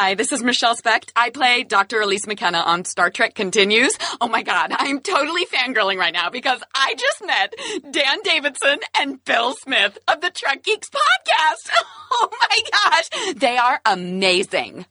Hi, this is Michelle Specht. I play Dr. Elise McKenna on Star Trek Continues. Oh my god, I'm totally fangirling right now because I just met Dan Davidson and Bill Smith of the Trek Geeks podcast. Oh my gosh, they are amazing.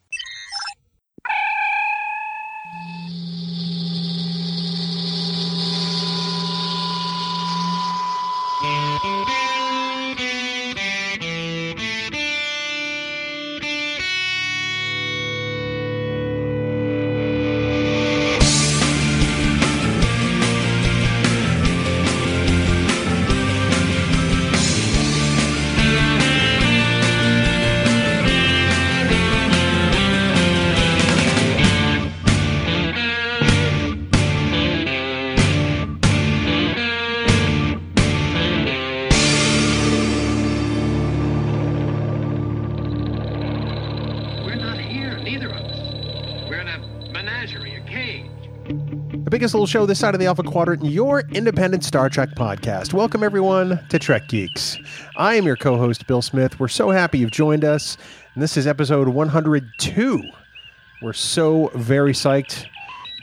Biggest little show this side of the Alpha Quadrant, your independent Star Trek podcast. Welcome, everyone, to Trek Geeks. I am your co host, Bill Smith. We're so happy you've joined us. And this is episode 102. We're so very psyched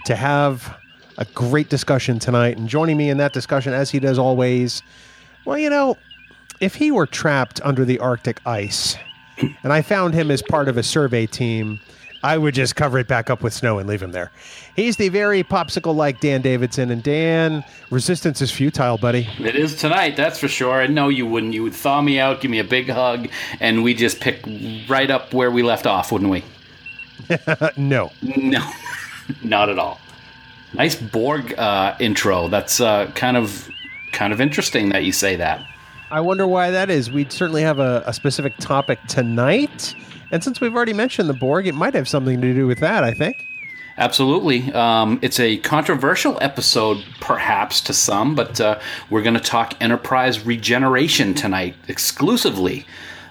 to have a great discussion tonight. And joining me in that discussion, as he does always, well, you know, if he were trapped under the Arctic ice and I found him as part of a survey team, I would just cover it back up with snow and leave him there. He's the very popsicle like Dan Davidson. And Dan, resistance is futile, buddy. It is tonight, that's for sure. And no, you wouldn't. You would thaw me out, give me a big hug, and we just pick right up where we left off, wouldn't we? No. No, not at all. Nice Borg uh, intro. That's uh, kind of kind of interesting that you say that. I wonder why that is. We'd certainly have a, a specific topic tonight. And since we've already mentioned the Borg, it might have something to do with that, I think. Absolutely. Um, it's a controversial episode, perhaps to some, but uh, we're going to talk Enterprise regeneration tonight exclusively.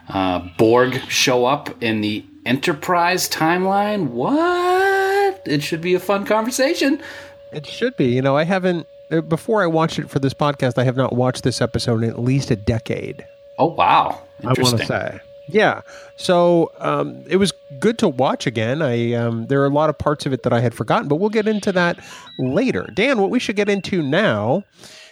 Uh, Borg show up in the Enterprise timeline. What? It should be a fun conversation. It should be. You know, I haven't, uh, before I watched it for this podcast, I have not watched this episode in at least a decade. Oh, wow. I want to say. Yeah. So um, it was good to watch again. I um, there are a lot of parts of it that I had forgotten, but we'll get into that later. Dan, what we should get into now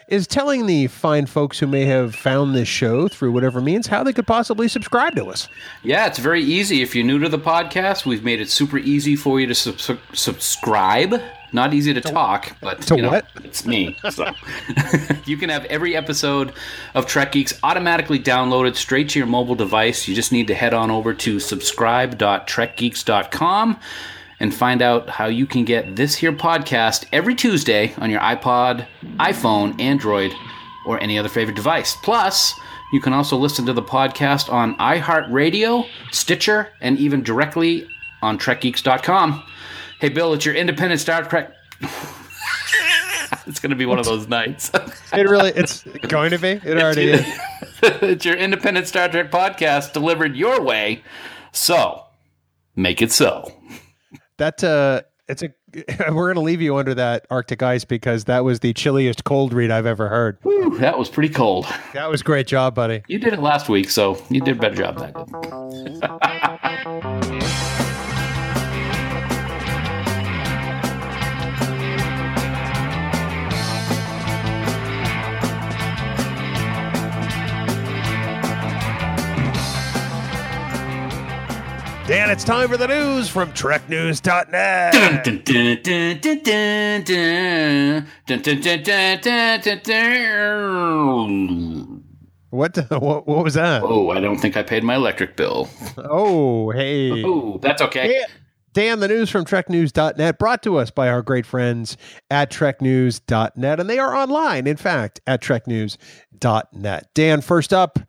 is telling the fine folks who may have found this show through whatever means how they could possibly subscribe to us. Yeah, it's very easy. If you're new to the podcast, we've made it super easy for you to sub- subscribe. Not easy to talk, but To you know, what? it's me. So. you can have every episode of Trek Geeks automatically downloaded straight to your mobile device. You just need to head on over to subscribe.trekgeeks.com and find out how you can get this here podcast every Tuesday on your iPod, iPhone, Android, or any other favorite device. Plus, you can also listen to the podcast on iHeartRadio, Stitcher, and even directly on TrekGeeks.com. Hey, Bill, it's your independent Star Trek. it's going to be one of those nights. It really, it's going to be. It already is. it's your independent Star Trek podcast delivered your way. So, make it so. That uh, it's a. We're going to leave you under that Arctic ice because that was the chilliest cold read I've ever heard. Whew, that was pretty cold. That was great job, buddy. You did it last week, so you did a better job than Dan, it's time for the news from TrekNews.net. Dun, dun. What, what what was that? Oh, I don't think I paid my electric bill. Oh, hey. Oh, that's okay. Dan, Dan, the news from TrekNews.net brought to us by our great friends at TrekNews.net. And they are online, in fact, at TrekNews.net. Dan, first up,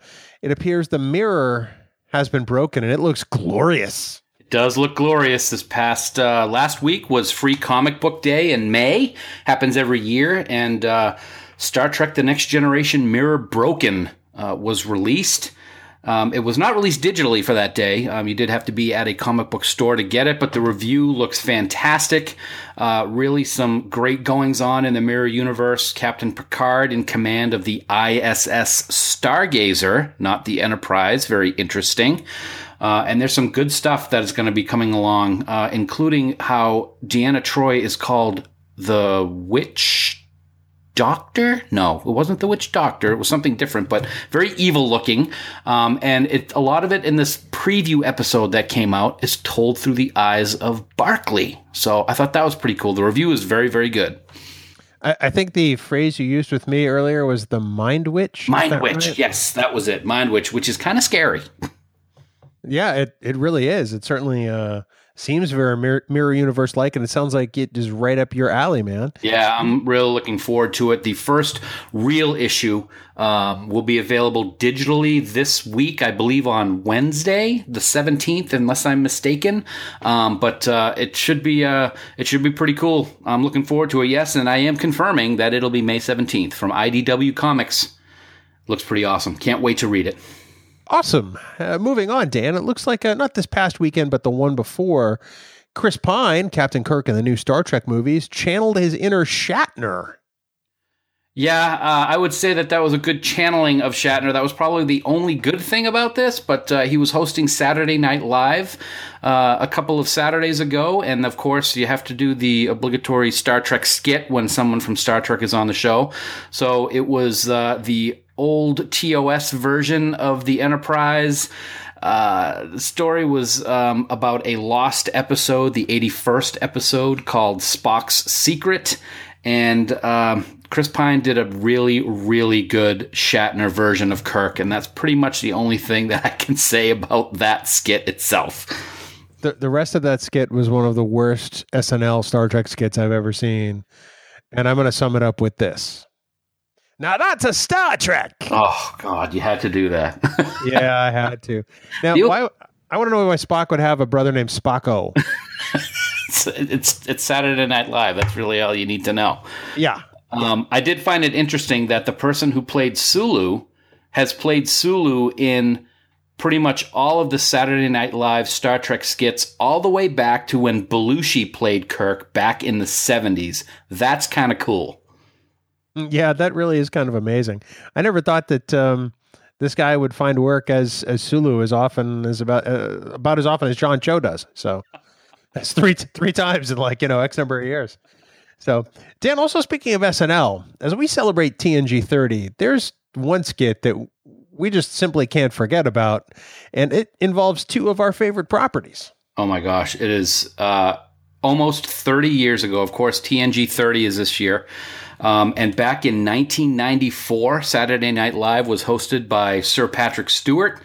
it appears the mirror has been broken and it looks glorious. It does look glorious. This past uh, last week was Free Comic Book Day in May. Happens every year, and uh, Star Trek: The Next Generation Mirror Broken uh, was released. Um, it was not released digitally for that day. Um, you did have to be at a comic book store to get it, but the review looks fantastic. Uh, really, some great goings on in the Mirror Universe. Captain Picard in command of the ISS Stargazer, not the Enterprise. Very interesting. Uh, and there's some good stuff that is going to be coming along, uh, including how Deanna Troi is called the Witch Doctor? No, it wasn't the Witch Doctor. It was something different, but very evil looking. Um, and it, a lot of it in this preview episode that came out is told through the eyes of Barclay. So I thought that was pretty cool. The review is very, very good. I, I think the phrase you used with me earlier was the mind witch. Mind Witch. right? Yes, that was it. Mind Witch, which is kind of scary. Yeah, it, it really is. It certainly uh, seems very mirror, universe like, and it sounds like it is right up your alley, man. Yeah, I'm really looking forward to it. The first real issue um, will be available digitally this week, I believe, on Wednesday, the 17th, unless I'm mistaken. Um, but uh, it should be uh, it should be pretty cool. I'm looking forward to it. Yes, and I am confirming that it'll be May 17th from IDW Comics. Looks pretty awesome. Can't wait to read it. Awesome. Uh, moving on, Dan. It looks like uh, not this past weekend, but the one before. Chris Pine, Captain Kirk in the new Star Trek movies, channeled his inner Shatner. Yeah, uh, I would say that that was a good channeling of Shatner. That was probably the only good thing about this, but uh, he was hosting Saturday Night Live uh, a couple of Saturdays ago. And of course, you have to do the obligatory Star Trek skit when someone from Star Trek is on the show. So it was uh, the old TOS version of the Enterprise. Uh, the story was um, about a lost episode, the 81st episode called Spock's Secret. And um, Chris Pine did a really, really good Shatner version of Kirk. And that's pretty much the only thing that I can say about that skit itself. The, the rest of that skit was one of the worst SNL Star Trek skits I've ever seen. And I'm going to sum it up with this. Now that's a Star Trek. Oh, God, you had to do that. yeah, I had to. Now, You- why? I want to know why Spock would have a brother named Spocko. it's, it's, it's Saturday Night Live. That's really all you need to know. yeah. Um, I did find it interesting that the person who played Sulu has played Sulu in pretty much all of the Saturday Night Live Star Trek skits, all the way back to when Belushi played Kirk back in the 70s. That's kind of cool. Yeah, that really is kind of amazing. I never thought that um, this guy would find work as as Sulu as often as about uh, about as often as John Cho does. So that's three three times in like you know X number of years. So Dan, also speaking of SNL, as we celebrate TNG 30, there's one skit that we just simply can't forget about, and it involves two of our favorite properties. Oh my gosh, it is uh, almost 30 years ago. Of course, TNG 30 is this year. Um, and back in 1994, Saturday Night Live was hosted by Sir Patrick Stewart.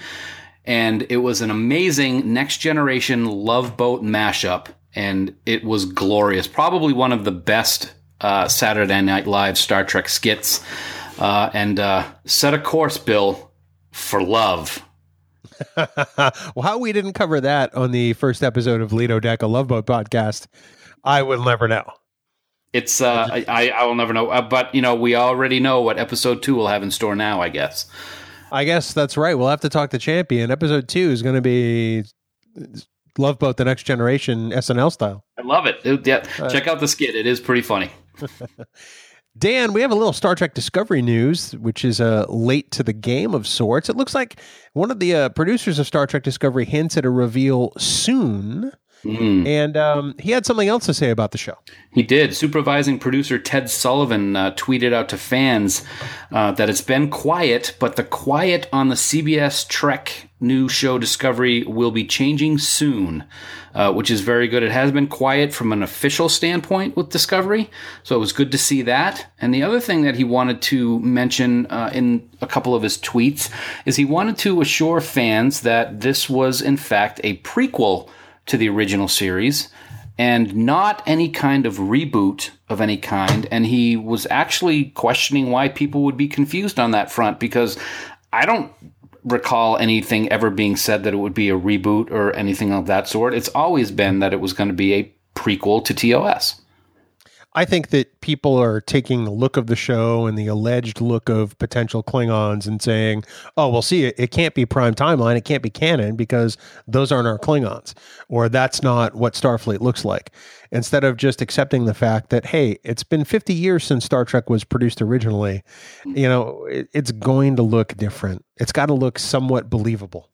And it was an amazing next generation love boat mashup. And it was glorious. Probably one of the best uh, Saturday Night Live Star Trek skits. Uh, and uh, set a course, Bill, for love. well, how we didn't cover that on the first episode of Lido Deck, a Love Boat podcast, I will never know. It's uh, I, I I will never know, uh, but you know we already know what episode two will have in store now. I guess. I guess that's right. We'll have to talk to Champion. Episode two is going to be Love Boat: The Next Generation SNL style. I love it. It- yeah, check out the skit. It is pretty funny. Dan, we have a little Star Trek Discovery news, which is uh, late to the game of sorts. It looks like one of the uh, producers of Star Trek Discovery hints at a reveal soon, Mm. and um, he had something else to say about the show. He did. Supervising producer Ted Sullivan uh, tweeted out to fans uh, that it's been quiet, but the quiet on the CBS Trek new show Discovery will be changing soon, uh, which is very good. It has been quiet from an official standpoint with Discovery, so it was good to see that. And the other thing that he wanted to mention uh, in a couple of his tweets is he wanted to assure fans that this was, in fact, a prequel to the original series and not any kind of reboot of any kind. And he was actually questioning why people would be confused on that front because I don't recall anything ever being said that it would be a reboot or anything of that sort. It's always been that it was going to be a prequel to TOS. I think that people are taking the look of the show and the alleged look of potential Klingons and saying, "Oh, well, see, it, it can't be prime timeline. It can't be canon because those aren't our Klingons, or that's not what Starfleet looks like." Instead of just accepting the fact that, hey, it's been 50 years since Star Trek was produced originally, you know, it, it's going to look different. It's got to look somewhat believable.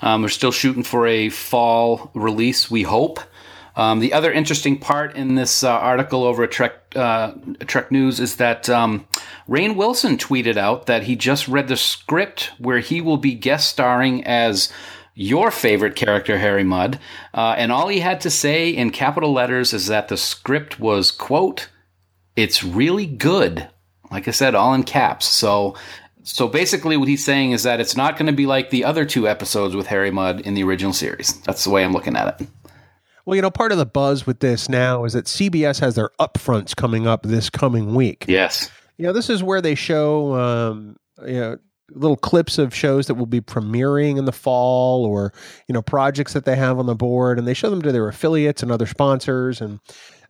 Um, we're still shooting for a fall release, we hope. Um, the other interesting part in this uh, article over at Trek uh, Trek News is that um, Rainn Wilson tweeted out that he just read the script where he will be guest starring as your favorite character, Harry Mudd, uh, and all he had to say in capital letters is that the script was quote, "It's really good." Like I said, all in caps. So so basically, what he's saying is that it's not going to be like the other two episodes with Harry Mudd in the original series. That's the way I'm looking at it. Well, you know, part of the buzz with this now is that CBS has their upfronts coming up this coming week. Yes. You know, this is where they show, um, you know, little clips of shows that will be premiering in the fall or, you know, projects that they have on the board and they show them to their affiliates and other sponsors. And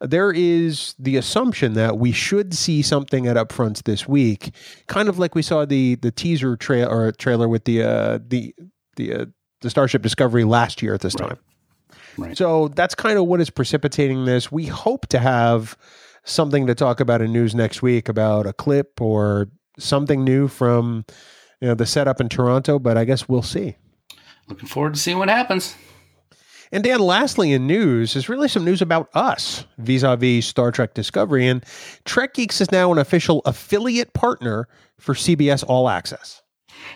there is the assumption that we should see something at upfronts this week, kind of like we saw the the teaser trail or trailer with the uh, the the uh, the Starship Discovery last year at this Right. time. Right. So that's kind of what is precipitating this. We hope to have something to talk about in news next week about a clip or something new from you know the setup in Toronto, but I guess we'll see. Looking forward to seeing what happens. And Dan, lastly in news is really some news about us vis-a-vis Star Trek Discovery. And Trek Geeks is now an official affiliate partner for CBS All Access.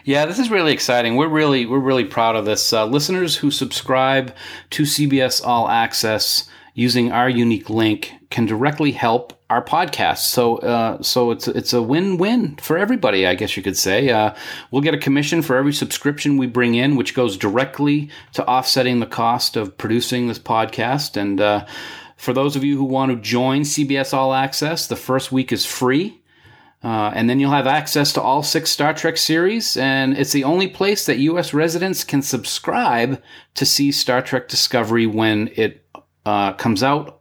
Yeah, this is really exciting. We're really we're really proud of this. Uh, listeners who subscribe to CBS All Access using our unique link can directly help our podcast. So uh, so it's it's a win win for everybody. I guess you could say. Uh, we'll get a commission for every subscription we bring in, which goes directly to offsetting the cost of producing this podcast. And uh, for those of you who want to join CBS All Access, the first week is free. Uh, and then you'll have access to all six Star Trek series, and it's the only place that U.S. residents can subscribe to see Star Trek Discovery when it uh, comes out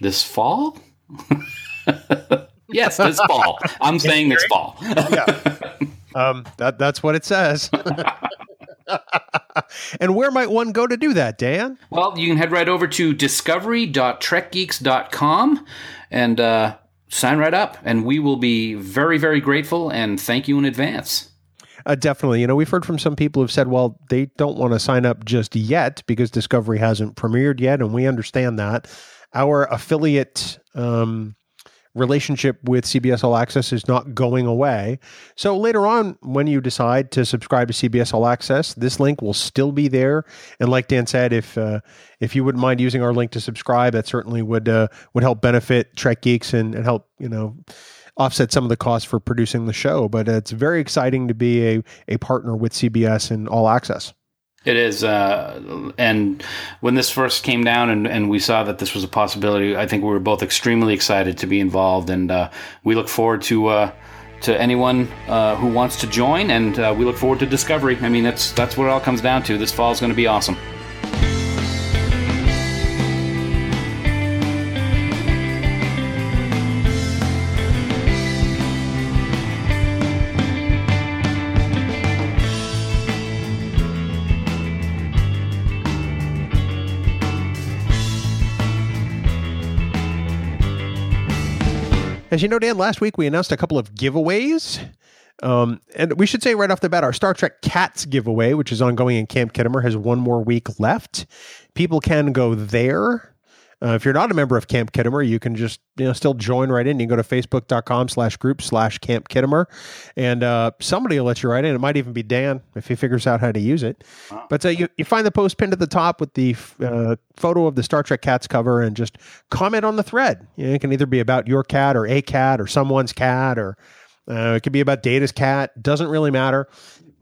this fall. yes, this fall. I'm saying this fall. Um, that that's what it says. and where might one go to do that, Dan? well, you can head right over to discovery.trekgeeks.com and uh, sign right up, and we will be very, very grateful and thank you in advance. Uh, definitely. You know, we've heard from some people who've said, well, they don't want to sign up just yet because Discovery hasn't premiered yet, and we understand that. Our affiliate um, relationship with CBS All Access is not going away. So later on, when you decide to subscribe to CBS All Access, this link will still be there. And like Dan said, if uh, if you wouldn't mind using our link to subscribe, that certainly would uh, would help benefit Trek Geeks and, and help you know offset some of the costs for producing the show. But it's very exciting to be a, a partner with CBS and All Access. It is, uh, and when this first came down and, and we saw that this was a possibility, I think we were both extremely excited to be involved, and uh, we look forward to uh, to anyone uh, who wants to join, and uh, we look forward to discovery. I mean, that's that's what it all comes down to. This fall is going to be awesome. As you know, Dan, last week we announced a couple of giveaways. Um, and we should say right off the bat, our Star Trek Cats giveaway, which is ongoing in Camp Khitomer, has one more week left. People can go there. Uh, if you're not a member of Camp Khitomer, you can just you know still join right in. You can go to facebook.com slash group slash Camp Khitomer, and uh, somebody will let you right in. It might even be Dan if he figures out how to use it. But uh, you, you find the post pinned at the top with the uh, photo of the Star Trek Cats cover and just comment on the thread. You know, it can either be about your cat or a cat or someone's cat or uh, it could be about Data's cat. Doesn't really matter.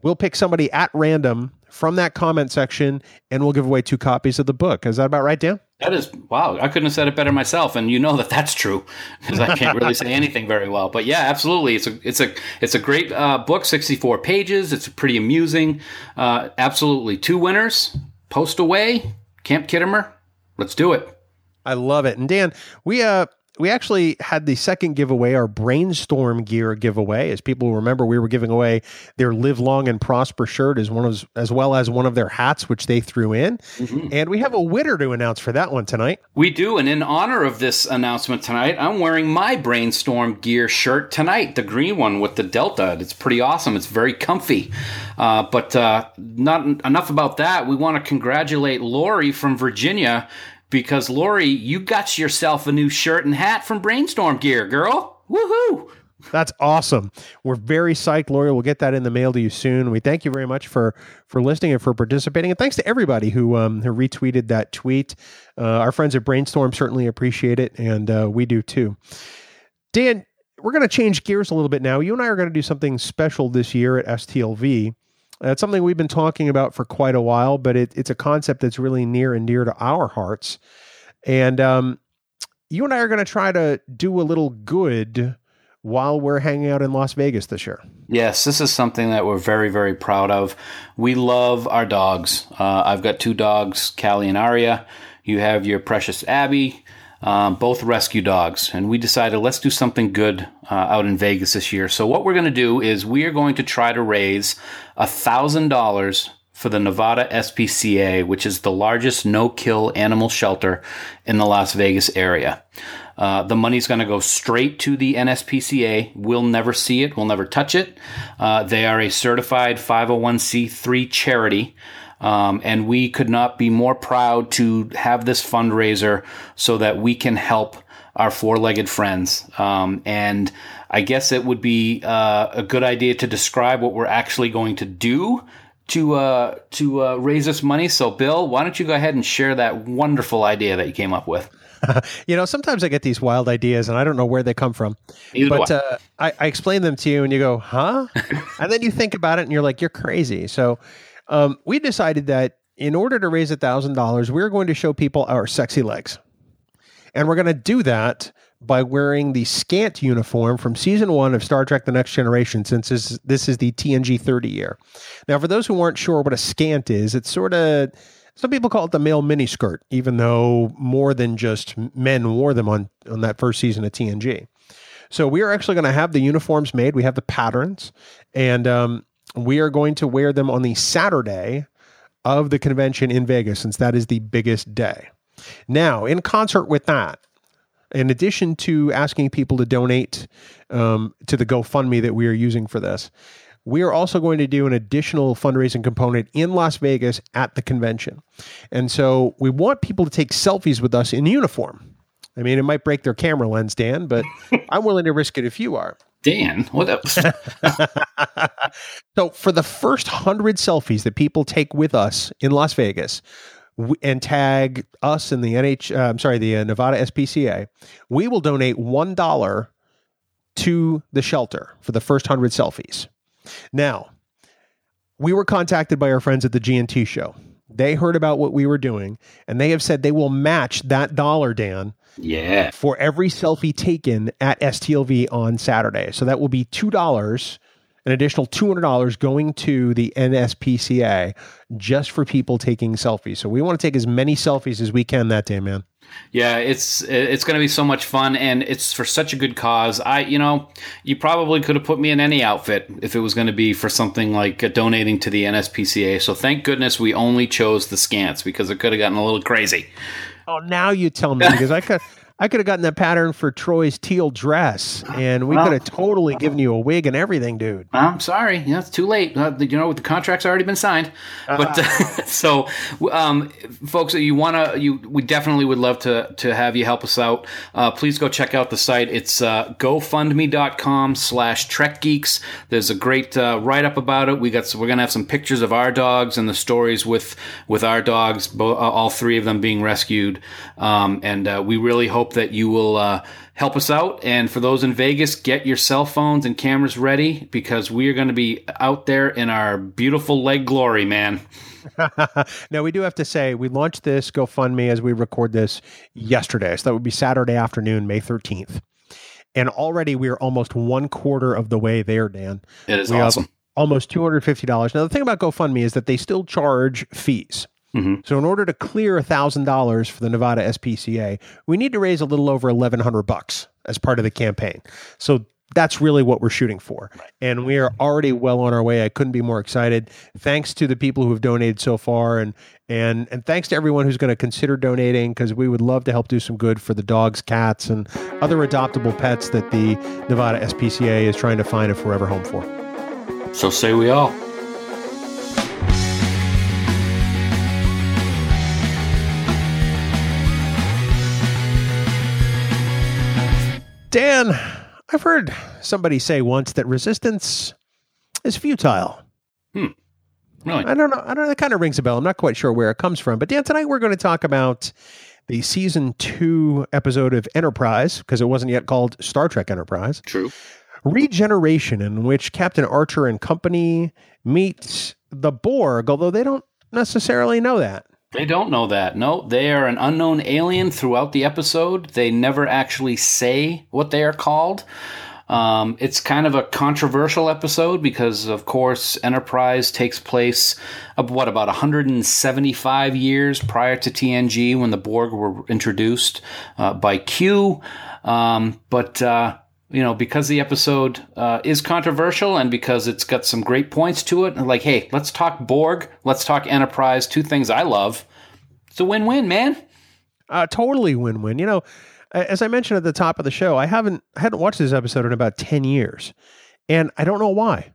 We'll pick somebody at random from that comment section and we'll give away two copies of the book. Is that about right, Dan? That is wow! I couldn't have said it better myself, and you know that that's true because I can't really say anything very well. But yeah, absolutely, it's a it's a it's a great uh, book, sixty four pages. It's pretty amusing. Uh, absolutely, two winners. Post away, Camp Khitomer. Let's do it. I love it. And Dan, we uh we actually had the second giveaway, our brainstorm gear giveaway. As people remember, we were giving away their "Live Long and Prosper" shirt as one of, as well as one of their hats, which they threw in. Mm-hmm. And we have a winner to announce for that one tonight. We do, and in honor of this announcement tonight, I'm wearing my brainstorm gear shirt tonight, the green one with the Delta. It's pretty awesome. It's very comfy. Uh, but uh, not enough about that. We want to congratulate Lori from Virginia because Lori, you got yourself a new shirt and hat from Brainstorm Gear, girl. Woohoo! That's awesome. We're very psyched, Lori. We'll get that in the mail to you soon. We thank you very much for for listening and for participating, and thanks to everybody who um, who retweeted that tweet. Uh, our friends at Brainstorm certainly appreciate it, and uh, we do too. Dan, we're going to change gears a little bit now. You and I are going to do something special this year at STLV. It's something we've been talking about for quite a while, but it, it's a concept that's really near and dear to our hearts. And um, you and I are going to try to do a little good while we're hanging out in Las Vegas this year. Yes, this is something that we're very, very proud of. We love our dogs. Uh, I've got two dogs, Callie and Aria. You have your precious Abby um, both rescue dogs. And we decided let's do something good uh, out in Vegas this year. So what we're going to do is we are going to try to raise a thousand dollars for the Nevada SPCA, which is the largest no-kill animal shelter in the Las Vegas area. Uh, the money's going to go straight to the NSPCA. We'll never see it. We'll never touch it. Uh, they are a certified 501c3 charity. Um, and we could not be more proud to have this fundraiser so that we can help our four-legged friends. Um, and I guess it would be uh, a good idea to describe what we're actually going to do to uh, to uh, raise this money. So, Bill, why don't you go ahead and share that wonderful idea that you came up with? you know, sometimes I get these wild ideas and I don't know where they come from. Either but uh, I, I explain them to you and you go, huh? and then you think about it and you're like, you're crazy. So um, we decided that in order to raise $1,000, we're going to show people our sexy legs. And we're going to do that by wearing the scant uniform from season one of Star Trek The Next Generation, since this, this is the TNG 30 year. Now, for those who aren't sure what a scant is, it's sort of. Some people call it the male miniskirt, even though more than just men wore them on, on that first season of TNG. So we are actually going to have the uniforms made. We have the patterns, and um, we are going to wear them on the Saturday of the convention in Vegas, since that is the biggest day. Now, in concert with that, in addition to asking people to donate um, to the GoFundMe that we are using for this, we are also going to do an additional fundraising component in Las Vegas at the convention. And so we want people to take selfies with us in uniform. I mean, it might break their camera lens, Dan, but I'm willing to risk it if you are. Dan, what else? so, for the first hundred selfies that people take with us in Las Vegas, and tag us in the NH, uh, I'm sorry, the uh, Nevada SPCA, we will donate one dollar to the shelter for the first hundred selfies. Now, we were contacted by our friends at the GNT show. They heard about what we were doing, and they have said they will match that dollar, Dan, yeah. For every selfie taken at STLV on Saturday. So that will be $2, an additional $200 going to the NSPCA just for people taking selfies. So we want to take as many selfies as we can that day, man. Yeah, it's it's going to be so much fun, and it's for such a good cause. I, you know, you probably could have put me in any outfit if it was going to be for something like donating to the NSPCA. So thank goodness we only chose the scants because it could have gotten a little crazy. Oh, now you tell me because I could. I could have gotten that pattern for Troi's teal dress, and we well, could have totally given you a wig and everything, dude. I'm sorry, yeah, it's too late. Uh, you know, the contract's already been signed. Uh, but uh, so, um, folks, you want to, you we definitely would love to to have you help us out. Uh, please go check out the site. It's uh, GoFundMe.com/slash Trek Geeks. There's a great uh, write up about it. We got we're gonna have some pictures of our dogs and the stories with with our dogs, bo- all three of them being rescued, um, and we really hope hope that you will uh, help us out. And for those in Vegas, get your cell phones and cameras ready because we are going to be out there in our beautiful leg glory, man. now, we do have to say we launched this GoFundMe as we record this yesterday. So that would be Saturday afternoon, May 13th. And already we are almost one quarter of the way there, Dan. It is we awesome. Almost $250. Now, the thing about GoFundMe is that they still charge fees. Mm-hmm. So, in order to clear $1,000 for the Nevada SPCA, we need to raise a little over 1100 bucks as part of the campaign. So, that's really what we're shooting for. And we are already well on our way. I couldn't be more excited. Thanks to the people who have donated so far and and and thanks to everyone who's going to consider donating because we would love to help do some good for the dogs, cats, and other adoptable pets that the Nevada SPCA is trying to find a forever home for. So say we all. Dan, I've heard somebody say once that resistance is futile. Hmm. Really? I don't know. I don't know. That kind of rings a bell. I'm not quite sure where it comes from. But Dan, tonight we're going to talk about the season two episode of Enterprise because it wasn't yet called Star Trek Enterprise. True. Regeneration, in which Captain Archer and company meet the Borg, although they don't necessarily know that. They don't know that. No, they are an unknown alien throughout the episode. They never actually say what they are called. Um, it's kind of a controversial episode because, of course, Enterprise takes place, of what, about 175 years prior to TNG when the Borg were introduced uh, by Q. Um, but, uh, you know, because the episode uh, is controversial and because it's got some great points to it, like, hey, let's talk Borg, let's talk Enterprise, two things I love. It's a win win, man. Uh, totally win win. You know, as I mentioned at the top of the show, I haven't I hadn't watched this episode in about ten years, and I don't know why.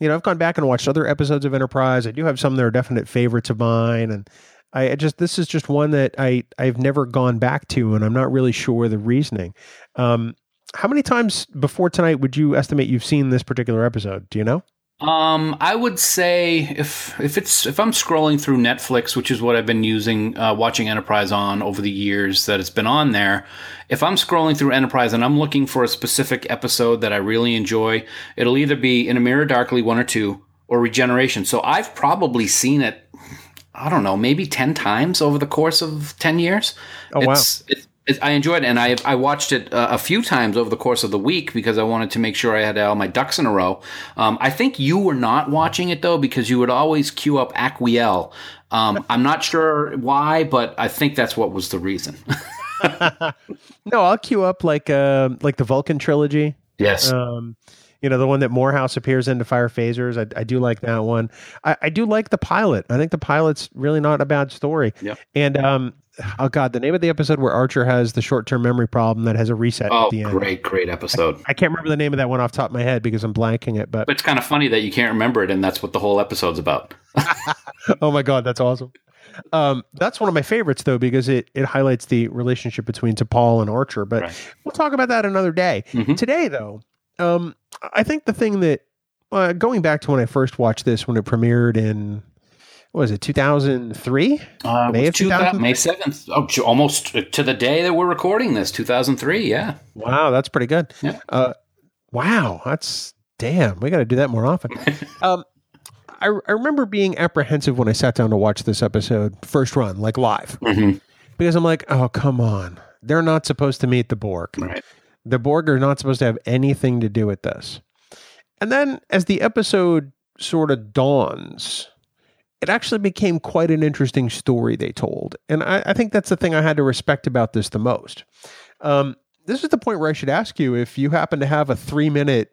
You know, I've gone back and watched other episodes of Enterprise. I do have some that are definite favorites of mine, and I just this is just one that I I've never gone back to, and I'm not really sure the reasoning. Um, how many times before tonight would you estimate you've seen this particular episode? Do you know? Um, I would say if if it's if I'm scrolling through Netflix, which is what I've been using, uh, watching Enterprise on over the years that it's been on there. If I'm scrolling through Enterprise and I'm looking for a specific episode that I really enjoy, it'll either be In a Mirror Darkly one or two, or Regeneration. So I've probably seen it. I don't know, maybe ten times over the course of ten years. Oh, wow. It's, it's, it, I enjoyed it, and I I watched it uh, a few times over the course of the week because I wanted to make sure I had all my ducks in a row. Um, I think you were not watching it though because you would always queue up Aquiel. Um, I'm not sure why, but I think that's what was the reason. No, I'll queue up like uh, like the Vulcan trilogy. yes. Um, you know, the one that Morehouse appears in to fire phasers. I, I do like that one. I, I do like the pilot. I think the pilot's really not a bad story. Yep. And um, oh god, the name of the episode where Archer has the short term memory problem that has a reset oh, at the end. great, great episode. I can't remember the name of that one off the top of my head because I'm blanking it. But But it's kind of funny that you can't remember it, and that's what the whole episode's about. oh my god, that's awesome. Um, that's one of my favorites though because it it highlights the relationship between T'Pol and Archer. But Right. we'll talk about that another day. Mhm. Today though, um, I think the thing that uh, going back to when I first watched this when it premiered in what was it 2003? Uh, May May, of 2003? May 7th. Oh, almost to the day that we're recording this, 2003. Yeah. Wow, that's pretty good. Yeah. Uh, wow, that's damn. We got to do that more often. um, I, I remember being apprehensive when I sat down to watch this episode first run, like live, Mhm. because I'm like, oh come on, they're not supposed to meet the Borg. Right. The Borg are not supposed to have anything to do with this. And then as the episode sort of dawns, it actually became quite an interesting story they told. And I, I think that's the thing I had to respect about this the most. Um, this is the point where I should ask you if you happen to have a three minute,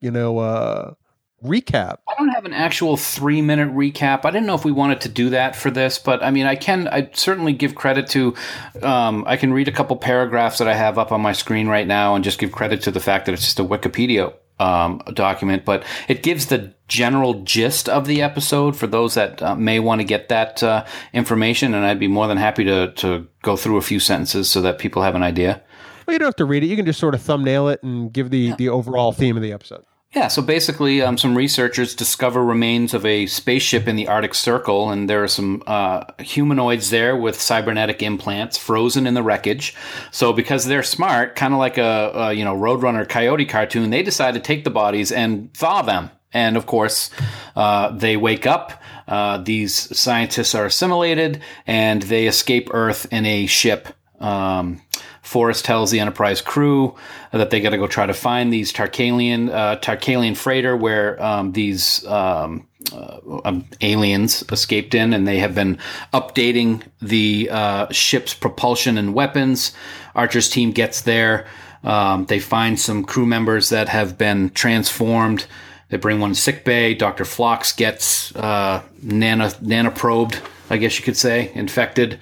you know, uh, recap. I don't have an actual three minute recap. I didn't know if we wanted to do that for this, but I mean, I can. I certainly give credit to. Um, I can read a couple paragraphs that I have up on my screen right now, and just give credit to the fact that it's just a Wikipedia um, document, but it gives the general gist of the episode for those that uh, may want to get that uh, information. And I'd be more than happy to to go through a few sentences so that people have an idea. Well, you don't have to read it. You can just sort of thumbnail it and give the, the overall theme of the episode. Yeah, so basically, um, some researchers discover remains of a spaceship in the Arctic Circle, and there are some uh, humanoids there with cybernetic implants frozen in the wreckage. So, because they're smart, kind of like a, a you know Roadrunner Coyote cartoon, they decide to take the bodies and thaw them. And of course, uh, they wake up. Uh, these scientists are assimilated, and they escape Earth in a ship Um, Forrest tells the Enterprise crew that they got to go try to find these Tarkalean uh, Tarkalean freighter where um, these um, uh, um, aliens escaped in, and they have been updating the uh, ship's propulsion and weapons. Archer's team gets there. Um, they find some crew members that have been transformed. They bring one sick bay. Dr. Phlox gets uh, nano, nanoprobed, I guess you could say, infected.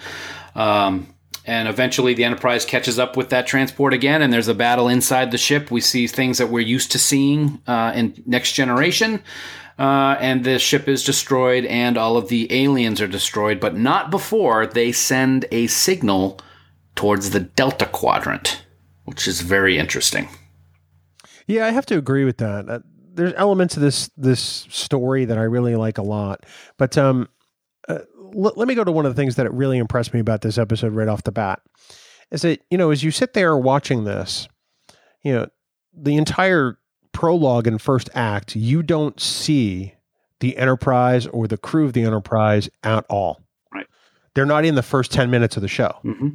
Um, and eventually the Enterprise catches up with that transport again, and there's a battle inside the ship. We see things that we're used to seeing uh, in Next Generation. Uh, and the ship is destroyed, and all of the aliens are destroyed, but not before they send a signal towards the Delta Quadrant, which is very interesting. Yeah, I have to agree with that. Uh, there's elements of this this story that I really like a lot, but um, l- let me go to one of the things that really impressed me about this episode right off the bat. Is that you know as you sit there watching this, you know the entire prologue and first act, you don't see the Enterprise or the crew of the Enterprise at all. Right. They're not in the first ten minutes of the show. Mm-hmm.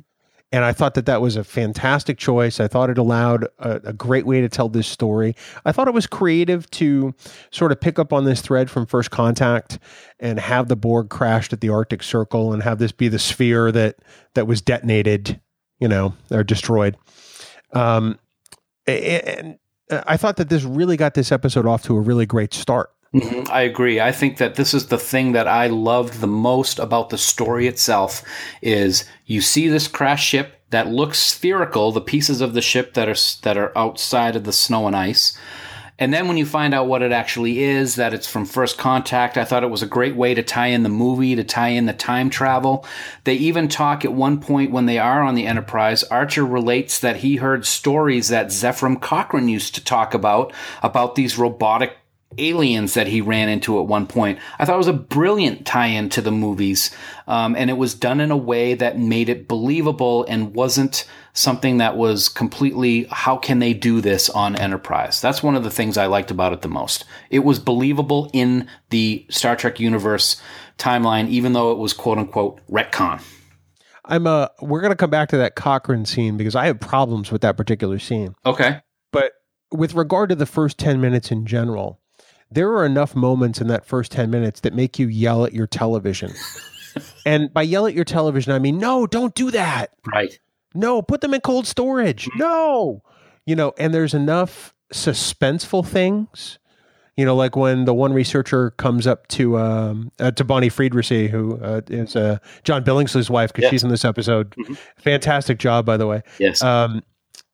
And I thought that that was a fantastic choice. I thought it allowed a, a, great way to tell this story. I thought it was creative to sort of pick up on this thread from First Contact and have the Borg crashed at the Arctic Circle and have this be the sphere that that was detonated, you know, or destroyed. Um, and I thought that this really got this episode off to a really great start. Mm-hmm. I agree. I think that this is the thing that I loved the most about the story itself is you see this crash ship that looks spherical, the pieces of the ship that are that are outside of the snow and ice. And then when you find out what it actually is, that it's from First Contact, I thought it was a great way to tie in the movie, to tie in the time travel. They even talk at one point when they are on the Enterprise, Archer relates that he heard stories that Zefram Cochrane used to talk about, about these robotic aliens that he ran into at one point. I thought it was a brilliant tie-in to the movies, um, and it was done in a way that made it believable and wasn't something that was completely how can they do this on Enterprise. That's one of the things I liked about it the most. It was believable in the Star Trek universe timeline, even though it was quote unquote retcon. I'm uh we're gonna come back to that Cochrane scene because I have problems with that particular scene. Okay. But with regard to the first 10 minutes in general, there are enough moments in that first 10 minutes that make you yell at your television. and by yell at your television, I mean, no, don't do that. Right. No, put them in cold storage. No. You know, and there's enough suspenseful things. You know, like when the one researcher comes up to um, uh, to Bonnie Friedericy, who uh, is uh, John Billingsley's wife, because Yeah. she's in this episode. Mhm. Fantastic job, by the way. Yes. Um,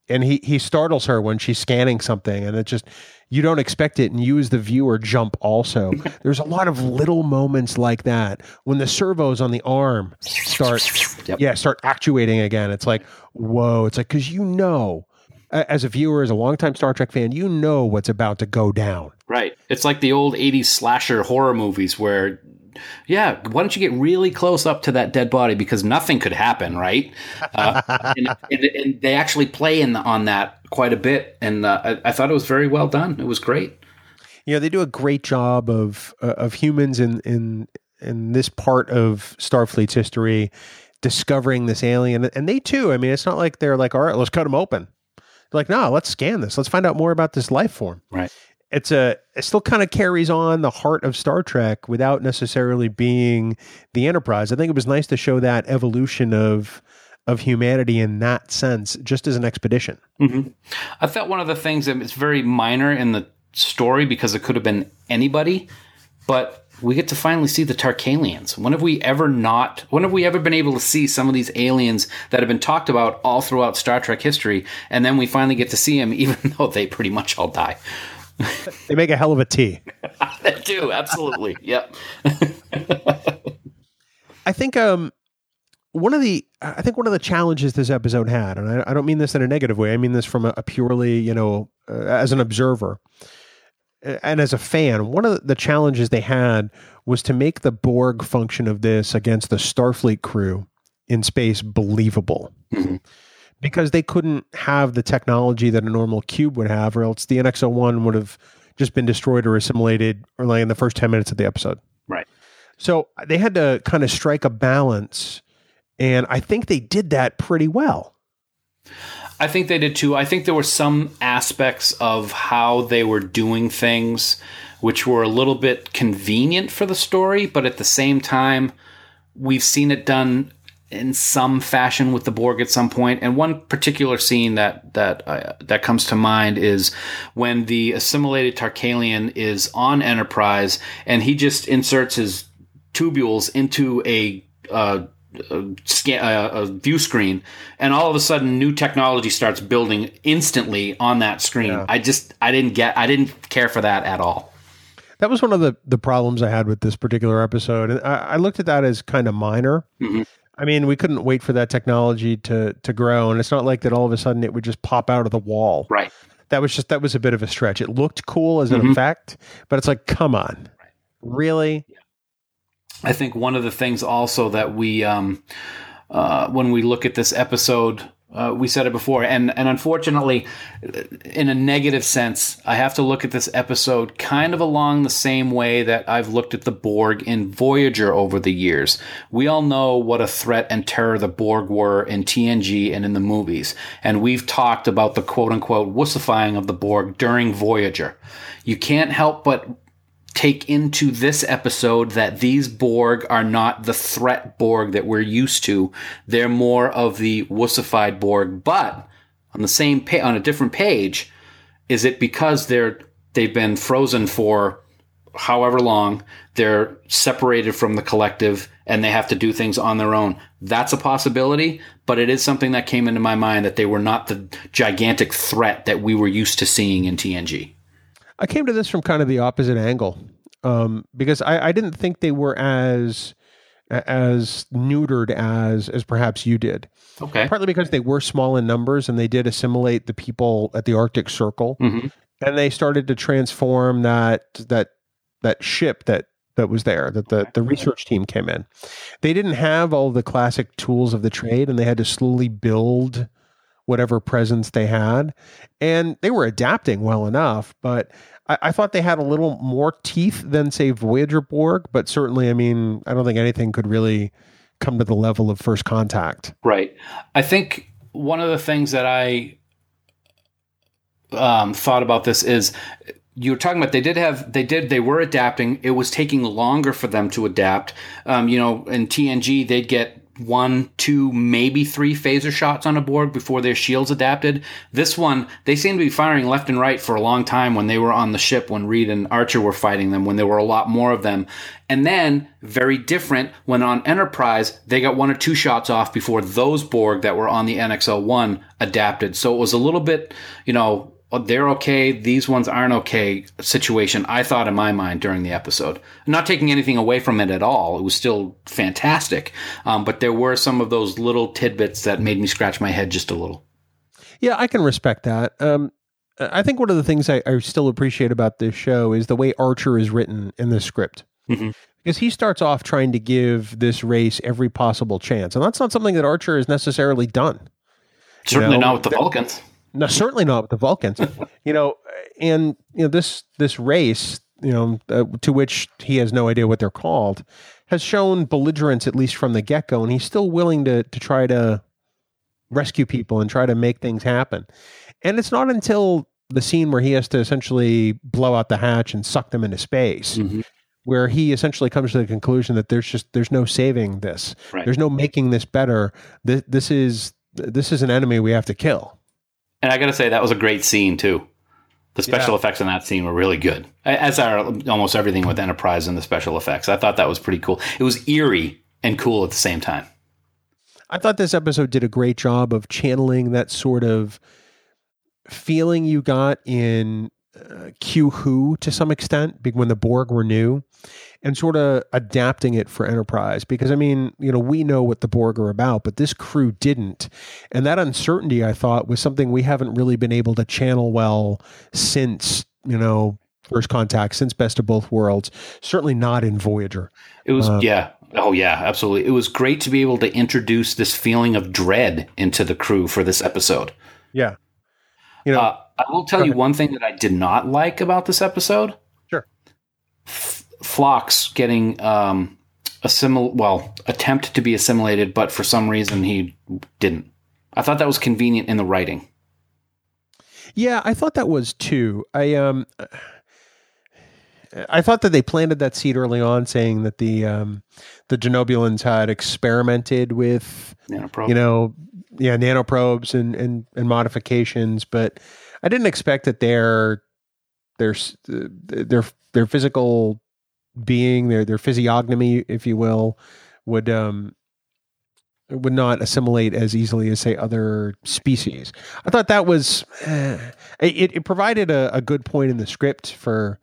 and he he startles her when she's scanning something, and it just you don't expect it, and you as the viewer jump. Also, there's a lot of little moments like that when the servos on the arm start, Yep. yeah, start actuating again. It's like whoa! It's like because you know, as a viewer, as a longtime Star Trek fan, you know what's about to go down. Right. It's like the old 80s slasher horror movies where, yeah, why don't you get really close up to that dead body because nothing could happen, right? Uh, and, and, and they actually play in on that quite a bit. And uh, I, I thought it was very well done. It was great. you know they do a great job of uh, of humans in in in this part of Starfleet's history discovering this alien and they too I mean it's not like they're like all right let's cut them open they're like no let's scan this let's find out more about this life form Right. It's a it still kind of carries on the heart of Star Trek without necessarily being the Enterprise I think it was nice to show that evolution of of humanity in that sense just as an expedition mm-hmm. I felt one of the things that it's very minor in the story because it could have been anybody, but we get to finally see the Tarkaleans. When have we ever not? When have we ever been able to see some of these aliens that have been talked about all throughout Star Trek history, and then we finally get to see them, even though they pretty much all die? They make a hell of a tea They do absolutely. yep. I think um one of the I think one of the challenges this episode had, and I, I don't mean this in a negative way. I mean this from a, a purely you know uh, as an observer uh, and as a fan. One of the challenges they had was to make the Borg function of this against the Starfleet crew in space believable. Because they couldn't have the technology that a normal cube would have, or else the NX-01 would have just been destroyed or assimilated, or like in the first ten minutes of the episode. Right. So they had to kind of strike a balance And I think they did that pretty well. I think they did too. I think there were some aspects of how they were doing things which were a little bit convenient for the story, but at the same time, we've seen it done in some fashion with the Borg at some point. And one particular scene that that uh, that comes to mind is when the assimilated Tarkalean is on Enterprise and he just inserts his tubules into a uh, a, scan, a, a, view screen, and all of a sudden, new technology starts building instantly on that screen. Yeah. I just, I didn't get, I didn't care for that at all. That was one of the the problems I had with this particular episode, and I, I looked at that as kind of minor. Mm-hmm. I mean, we couldn't wait for that technology to to grow, and it's not like that all of a sudden it would just pop out of the wall. Right. That was just that was a bit of a stretch. It looked cool as an mm-hmm. effect, but it's like, come on, really? Yeah. I think one of the things also that we, um, uh, when we look at this episode, uh, we said it before, and and unfortunately, in a negative sense, I have to look at this episode kind of along the same way that I've looked at the Borg in Voyager over the years. We all know what a threat and terror the Borg were in TNG and in the movies, and we've talked about the quote unquote wussifying of the Borg during Voyager. You can't help but take into this episode that these Borg are not the threat Borg that we're used to. They're more of the wussified Borg. But on the same pa- on a different page, is it because they're they've been frozen for however long? They're separated from the collective and they have to do things on their own. That's a possibility, but it is something that came into my mind that they were not the gigantic threat that we were used to seeing in TNG. I came to this from kind of the opposite angle um, because I, I didn't think they were as as neutered as as perhaps you did. Okay. Partly because they were small in numbers and they did assimilate the people at the Arctic Circle, mm-hmm. and they started to transform that that that ship that that was there that the, the research team came in. They didn't have all the classic tools of the trade, and they had to slowly build whatever presence they had. And they were adapting well enough, but I, I, thought they had a little more teeth than, say, Voyager Borg. But certainly, I mean, I don't think anything could really come to the level of first contact. Right. I think one of the things that I um, thought about this is you were talking about they did have they did they were adapting it was taking longer for them to adapt um, you know in tng they'd get one, two, maybe three phaser shots on a Borg before their shields adapted. This one, they seemed to be firing left and right for a long time when they were on the ship when Reed and Archer were fighting them, when there were a lot more of them. And then, very different, when on Enterprise, they got one or two shots off before those Borg that were on the NX-01 adapted. So it was a little bit, you know, Oh, they're okay, these ones aren't okay situation, I thought in my mind during the episode. Not taking anything away from it at all. It was still fantastic. Um, but there were some of those little tidbits that made me scratch my head just a little. Yeah, I can respect that. Um, I think one of the things I, I, still appreciate about this show is the way Archer is written in the script. Mm-hmm. Because he starts off trying to give this race every possible chance. And that's not something that Archer has necessarily done. Certainly you know, not with the Vulcans. No, certainly not with the Vulcans. you know, and you know this this race, you know, uh, to which he has no idea what they're called, has shown belligerence at least from the get go, and he's still willing to to try to rescue people and try to make things happen. And it's not until the scene where he has to essentially blow out the hatch and suck them into space. Mm-hmm where he essentially comes to the conclusion that there's just there's no saving this. Right. There's no making this better. This, this is this is an enemy we have to kill. And I got to say, that was a great scene, too. The special yeah. effects in that scene were really good, as are almost everything with Enterprise and the special effects. I thought that was pretty cool. It was eerie and cool at the same time. I thought this episode did a great job of channeling that sort of feeling you got in uh, Q Who to some extent when the Borg were new and sort of adapting it for Enterprise. Because, I mean, you know, we know what the Borg are about, but this crew didn't. And that uncertainty, I thought, was something we haven't really been able to channel well since, you know, First Contact, since Best of Both Worlds. Certainly not in Voyager. It was, um, yeah. Oh, yeah, absolutely. It was great to be able to introduce this feeling of dread into the crew for this episode. Yeah. You know, uh, I will tell you one thing that I did not like about this episode. Sure. Phlox getting um, assimil well attempt to be assimilated, but for some reason he didn't. I thought that was convenient in the writing. Yeah, I thought that was too. I um, I thought that they planted that seed early on, saying that the um, the Denobulans had experimented with Nanoprobe. you know, yeah, nanoprobes and and and modifications, but I didn't expect that their their their their physical being, their their physiognomy, if you will, would um would not assimilate as easily as say other species. I thought that was eh, it. It provided a, a good point in the script for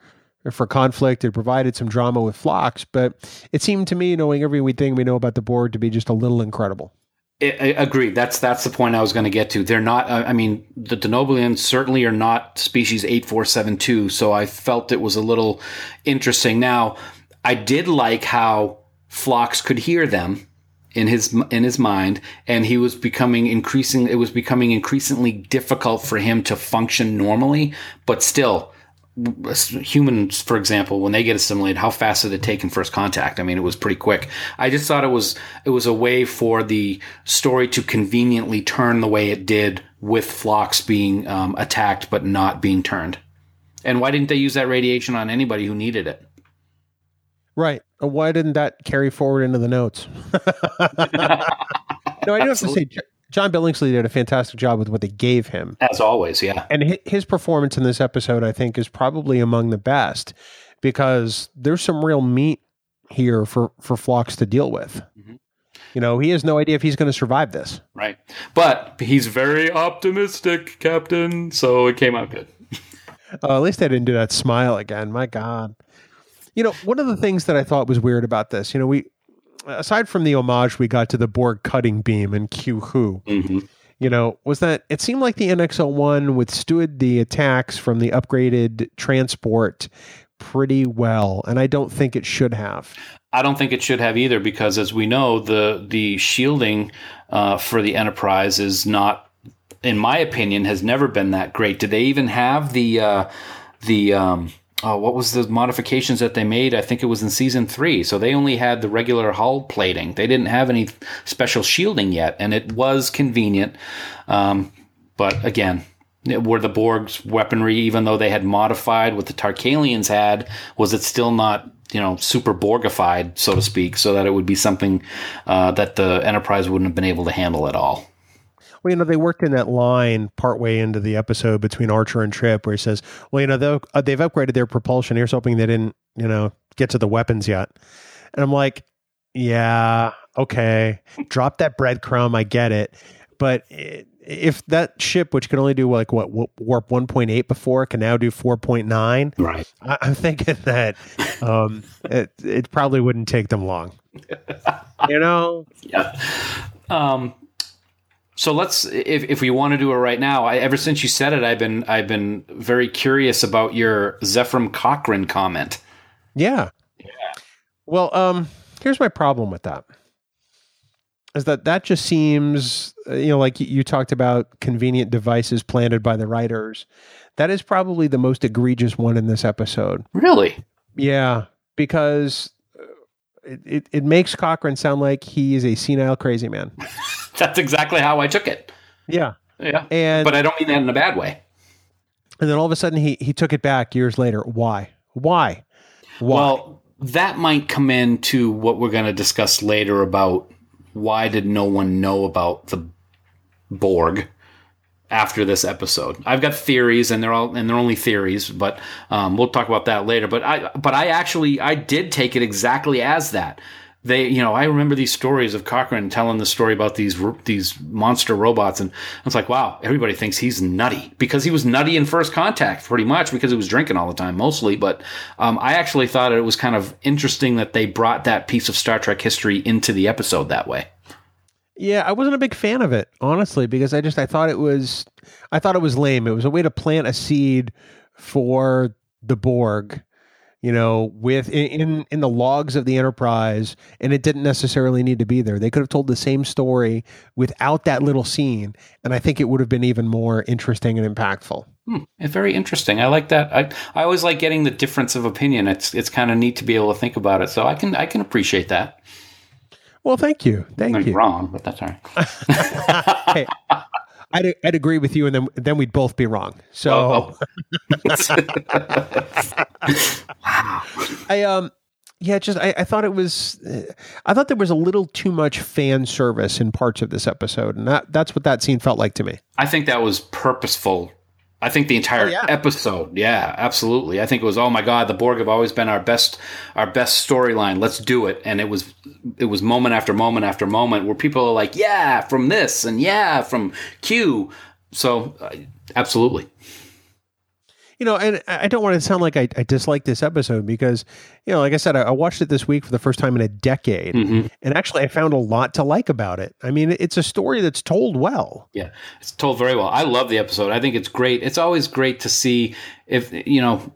for conflict. It provided some drama with Phlox, but it seemed to me, knowing everything we know about the Borg, to be just a little incredible. Agreed. That's that's the point I was going to get to. They're not. I mean, the Denobulians certainly are not species eight four seven two. So I felt it was a little interesting. Now, I did like how Phlox could hear them in his in his mind, and he was becoming increasing. It was becoming increasingly difficult for him to function normally, but still. Humans, for example, when they get assimilated, how fast did it take in first contact? I mean, it was pretty quick. I just thought it was it was a way for the story to conveniently turn the way it did with Phlox being um, attacked but not being turned. And why didn't they use that radiation on anybody who needed it? Right. Why didn't that carry forward into the notes? no, I do have to say, J- John Billingsley did a fantastic job with what they gave him. As always, yeah. And his performance in this episode, I think, is probably among the best because there's some real meat here for, for Phlox to deal with. Mhm. You know, he has no idea if he's going to survive this. Right. But he's very optimistic, Captain. So it came out good. Uh, at least I didn't do that smile again. My God. You know, one of the things that I thought was weird about this, you know, we, aside from the homage we got to the Borg cutting beam and Q Who, hmm you know, was that it seemed like the NX-01 withstood the attacks from the upgraded transport pretty well, and I don't think it should have. I don't think it should have either because, as we know, the the shielding uh, for the Enterprise is not, in my opinion, has never been that great. Did they even have the uh, the um, oh, what was the modifications that they made? I think it was in season three. So they only had the regular hull plating. They didn't have any special shielding yet, and it was convenient. Um, but again, were the Borg's weaponry, even though they had modified what the Tarkaleans had, was it still not, you know, super Borgified, so to speak, so that it would be something uh, that the Enterprise wouldn't have been able to handle at all? Well, you know, they worked in that line partway into the episode between Archer and Trip, where he says, "Well, you know, they'll- uh, they've upgraded their propulsion. Here's hoping they didn't, you know, get to the weapons yet." And I'm like, "Yeah, okay, drop that breadcrumb. I get it, but i if that ship, which can only do like what warp 1.8 before, can now do 4.9, Right. I- I'm thinking that um, it it probably wouldn't take them long. you know, Yeah. Um, so let's, if, if we want to do it right now, I, ever since you said it, I've been I've been very curious about your Zefram Cochrane comment. Yeah. yeah. Well, um, here's my problem with that. Is that that just seems, uh, you know, like you- you talked about convenient devices planted by the writers. That is probably the most egregious one in this episode. Really? Yeah, because uh, it, it, it makes Cochrane sound like he is a senile crazy man. That's exactly how I took it. Yeah. Yeah. And But I don't mean that in a bad way. and then all of a sudden he he took it back years later. Why? Why? Why? Well, that might come into what we're going to discuss later about why did no one know about the Borg after this episode. I've got theories, and they're all and they're only theories, but um, we'll talk about that later. But I but I actually I did take it exactly as that. They, you know, I remember these stories of Cochrane telling the story about these these monster robots, and I was like, wow, everybody thinks he's nutty because he was nutty in First Contact, pretty much because he was drinking all the time, mostly. But um, I actually thought it was kind of interesting that they brought that piece of Star Trek history into the episode that way. Yeah, I wasn't a big fan of it, honestly, because I just I thought it was I thought it was lame. It was a way to plant a seed for the Borg, you know, with in in, the logs of the Enterprise, and it didn't necessarily need to be there. They could have told the same story without that little scene, and I think it would have been even more interesting and impactful. Hmm, very interesting. I like that. I I always like getting the difference of opinion. It's it's kind of neat to be able to think about it. So I can I can appreciate that. Well, thank you, thank I'm you. wrong, but that's all right. Hey, I'd, I'd agree with you, and then then we'd both be wrong. So I um yeah, just I, I thought it was uh, I thought there was a little too much fan service in parts of this episode, and that that's what that scene felt like to me. I think that was purposeful. I think the entire Oh, yeah. episode, yeah, absolutely. I think it was, oh my god, the Borg have always been our best, our best storyline. Let's do it, and it was, it was moment after moment after moment where people are like, yeah, from this, and yeah, from Q. So, uh, absolutely, You know, and I don't want to sound like I, I dislike this episode because, you know, like I said, I, I watched it this week for the first time in a decade, Mhm. and actually, I found a lot to like about it. I mean, it's a story that's told well. yeah, it's told very well. I love the episode. I think it's great. It's always great to see if you know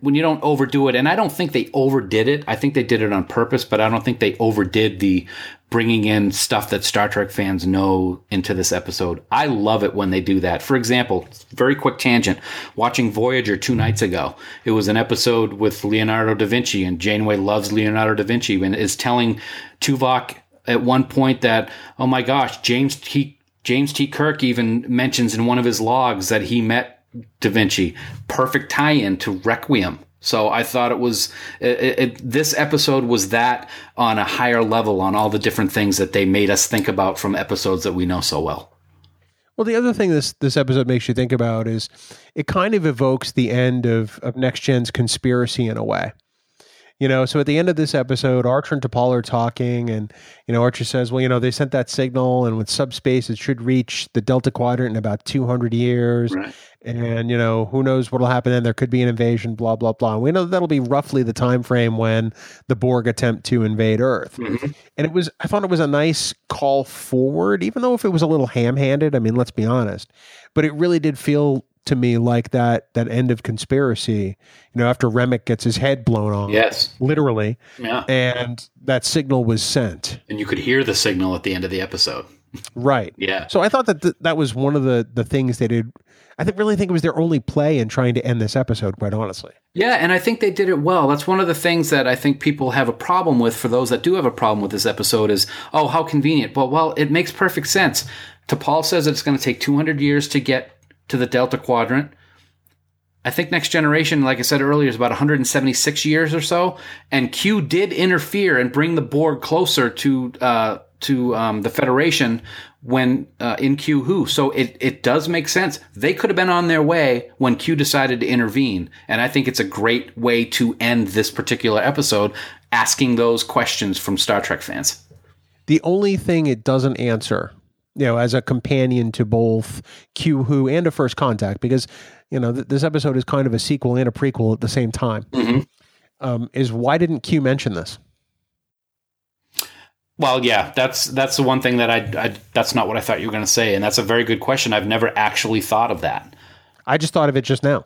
when you don't overdo it, and I don't think they overdid it. I think they did it on purpose, but I don't think they overdid the bringing in stuff that Star Trek fans know into this episode. I love it when they do that. For example, very quick tangent, watching Voyager two nights ago. It was an episode with Leonardo da Vinci, and Janeway loves Leonardo da Vinci and is telling Tuvok at one point that, oh my gosh, James T. James T. Kirk even mentions in one of his logs that he met Da Vinci. Perfect tie-in to Requiem. So I thought it was it, it, this episode was that on a higher level on all the different things that they made us think about from episodes that we know so well. Well, the other thing this this episode makes you think about is it kind of evokes the end of of Next Gen's conspiracy in a way. You know, so at the end of this episode, Archer and T'Pol are talking, and you know, Archer says, "Well, you know, they sent that signal, and with subspace, it should reach the Delta Quadrant in about two hundred years, Right. and you know, who knows what'll happen then? There could be an invasion, blah blah blah. And we know that'll be roughly the time frame when the Borg attempt to invade Earth. Mm-hmm. And it was, I thought it was a nice call forward, even though if it was a little ham-handed. I mean, let's be honest, but it really did feel to me like that that end of conspiracy. You know, after Remmick gets his head blown off, Yes. literally, Yeah. and that signal was sent. And you could hear the signal at the end of the episode. Right. Yeah. So I thought that th- that was one of the the things they did. I think really think it was their only play in trying to end this episode. Quite honestly. Yeah, and I think they did it well. That's one of the things that I think people have a problem with. For those that do have a problem with this episode, is oh, how convenient. But well, it makes perfect sense. T'Pol says it's going to take 200 years to get to the Delta Quadrant. I think Next Generation, like I said earlier, is about 176 years or so. And Q did interfere and bring the Borg closer to uh, to um, the Federation when uh, in Q Who. So it it does make sense. They could have been on their way when Q decided to intervene. And I think it's a great way to end this particular episode, asking those questions from Star Trek fans. The only thing it doesn't answer, you know, as a companion to both Q Who and a First Contact, because you know th- this episode is kind of a sequel and a prequel at the same time. Um, is why didn't Q mention this? Well, yeah, that's that's the one thing that I, I that's not what I thought you were going to say, and that's a very good question. I've never actually thought of that. I just thought of it just now.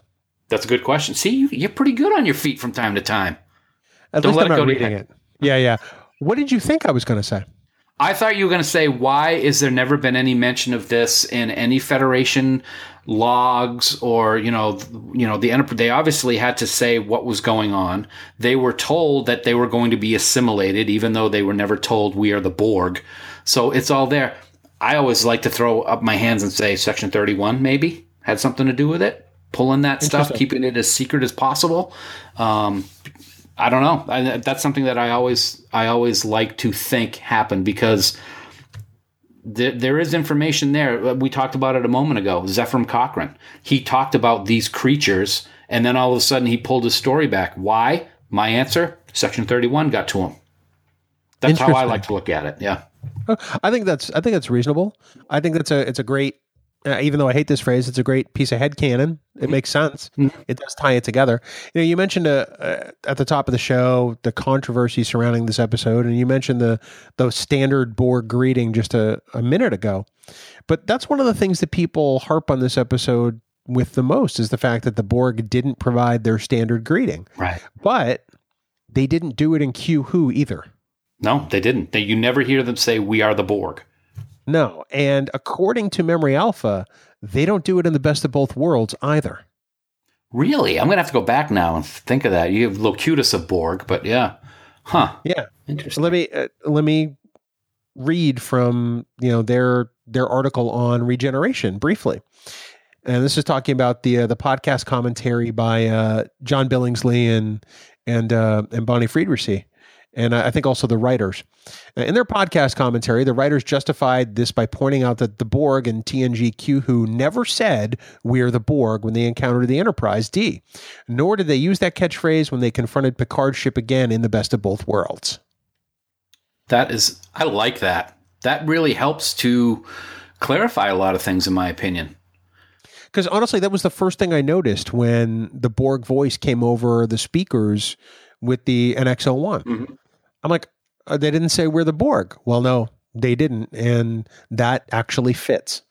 That's a good question. See, you, you're pretty good on your feet from time to time. At Don't least let I'm not go reading it. Yeah, yeah. What did you think I was going to say? I thought you were going to say, why is there never been any mention of this in any Federation logs or you know, you know, the Enterprise? They obviously had to say what was going on. They were told that they were going to be assimilated, even though they were never told we are the Borg. So it's all there. I always like to throw up my hands and say, Section Thirty-One maybe had something to do with it, pulling that stuff, keeping it as secret as possible. Um, I don't know. I, that's something that I always I always like to think happened because there, there is information there. We talked about it a moment ago. Zefram Cochrane. He talked about these creatures, and then all of a sudden he pulled his story back. Why? My answer: Section Thirty-One got to him. That's how I like to look at it. Yeah. I think that's I think that's reasonable. I think that's a it's a great uh, even though I hate this phrase, it's a great piece of head canon. It makes sense. It does tie it together. You know, you mentioned uh, uh, at the top of the show the controversy surrounding this episode, and you mentioned the the standard Borg greeting just a, a minute ago. But that's one of the things that people harp on this episode with the most is the fact that the Borg didn't provide their standard greeting, Right. but they didn't do it in Q Who either. No, they didn't. They, you never hear them say, "We are the Borg." No. And according to Memory Alpha, they don't do it in the best of both worlds either. Really? I'm going to have to go back now and think of that. You have Locutus of Borg, but yeah. Huh. Yeah. Interesting. Let me uh, let me read from, you know, their their article on regeneration briefly. And this is talking about the uh, the podcast commentary by uh, John Billingsley and and uh, and Bonnie Friedericy and I think also the writers. In their podcast commentary, the writers justified this by pointing out that the Borg and TNG Q-Who never said, We're the Borg when they encountered the Enterprise D, nor did they use that catchphrase when they confronted Picard's ship again in the best of both worlds. That is, I like that. That really helps to clarify a lot of things, in my opinion. Because honestly, that was the first thing I noticed when the Borg voice came over the speakers with the NX01. Mm-hmm. I'm like, uh, they didn't say we're the Borg. Well, no, they didn't. And that actually fits.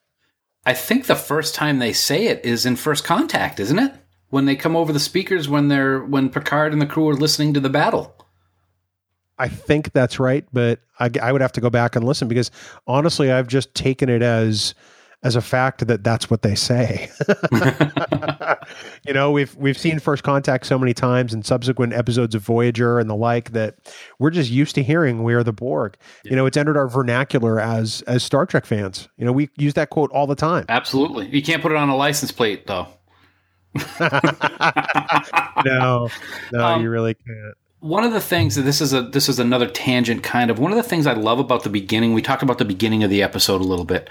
I think the first time they say it is in First Contact, isn't it? When they come over the speakers when they're when Picard and the crew are listening to the battle. I think that's right, but I, I would have to go back and listen because honestly, I've just taken it as as a fact that that's what they say. you know, we've we've seen First Contact so many times in subsequent episodes of Voyager and the like that we're just used to hearing "We are the Borg." Yeah. You know, it's entered our vernacular as as Star Trek fans. You know, we use that quote all the time. Absolutely, you can't put it on a license plate though. no, no, um, you really can't one of the things that this is a this is another tangent kind of one of the things I love about the beginning. We talked about the beginning of the episode a little bit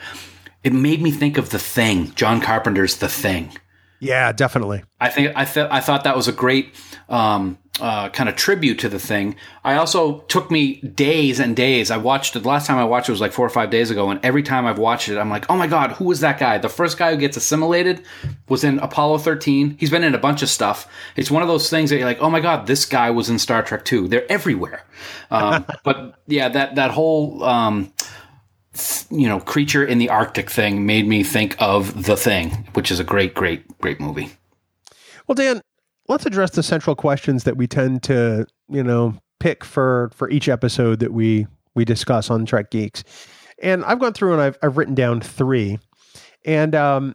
it made me think of The Thing, John Carpenter's The Thing. Yeah, definitely. I think I th- I thought that was a great um, uh, kind of tribute to the thing. I also took me days and days. I watched it. The last time I watched it was like four or five days ago, and every time I've watched it, I'm like, oh my god, who was that guy? The first guy who gets assimilated was in Apollo 13. He's been in a bunch of stuff. It's one of those things that you're like, oh my god, this guy was in Star Trek too. They're everywhere. Um, but yeah, that that whole. Um, you know, creature in the Arctic thing made me think of The Thing, which is a great, great, great movie. Well, Dan, let's address the central questions that we tend to, you know, pick for for each episode that we we discuss on Trek Geeks. And I've gone through and I've I've written down three, and um,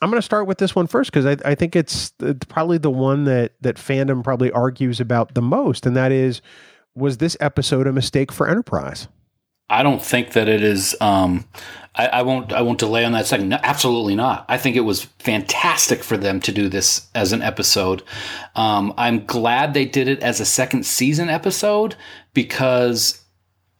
I'm going to start with this one first because I, I think it's probably the one that that fandom probably argues about the most, and that is, was this episode a mistake for Enterprise? I don't think that it is. Um, I, I, won't. I won't delay on that second. No, absolutely not. I think it was fantastic for them to do this as an episode. Um, I'm glad they did it as a second season episode because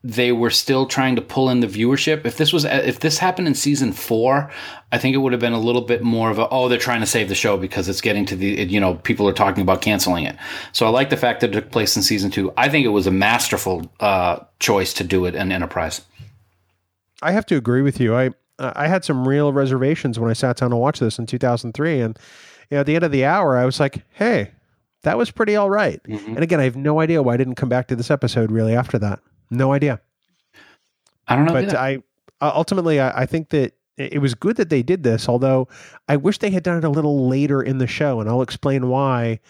they were still trying to pull in the viewership. If this was if this happened in season four, I think it would have been a little bit more of a oh they're trying to save the show because it's getting to the you know people are talking about canceling it. So I like the fact that it took place in season two. I think it was a masterful uh, choice to do it in Enterprise. I have to agree with you. I I had some real reservations when I sat down to watch this in 2003, and you know, at the end of the hour, I was like, hey. That was pretty all right. mm-hmm. And again, I have no idea why I didn't come back to this episode really after that. No idea. I don't know. But either. I ultimately I, I think that it was good that they did this, although I wish they had done it a little later in the show, and I'll explain why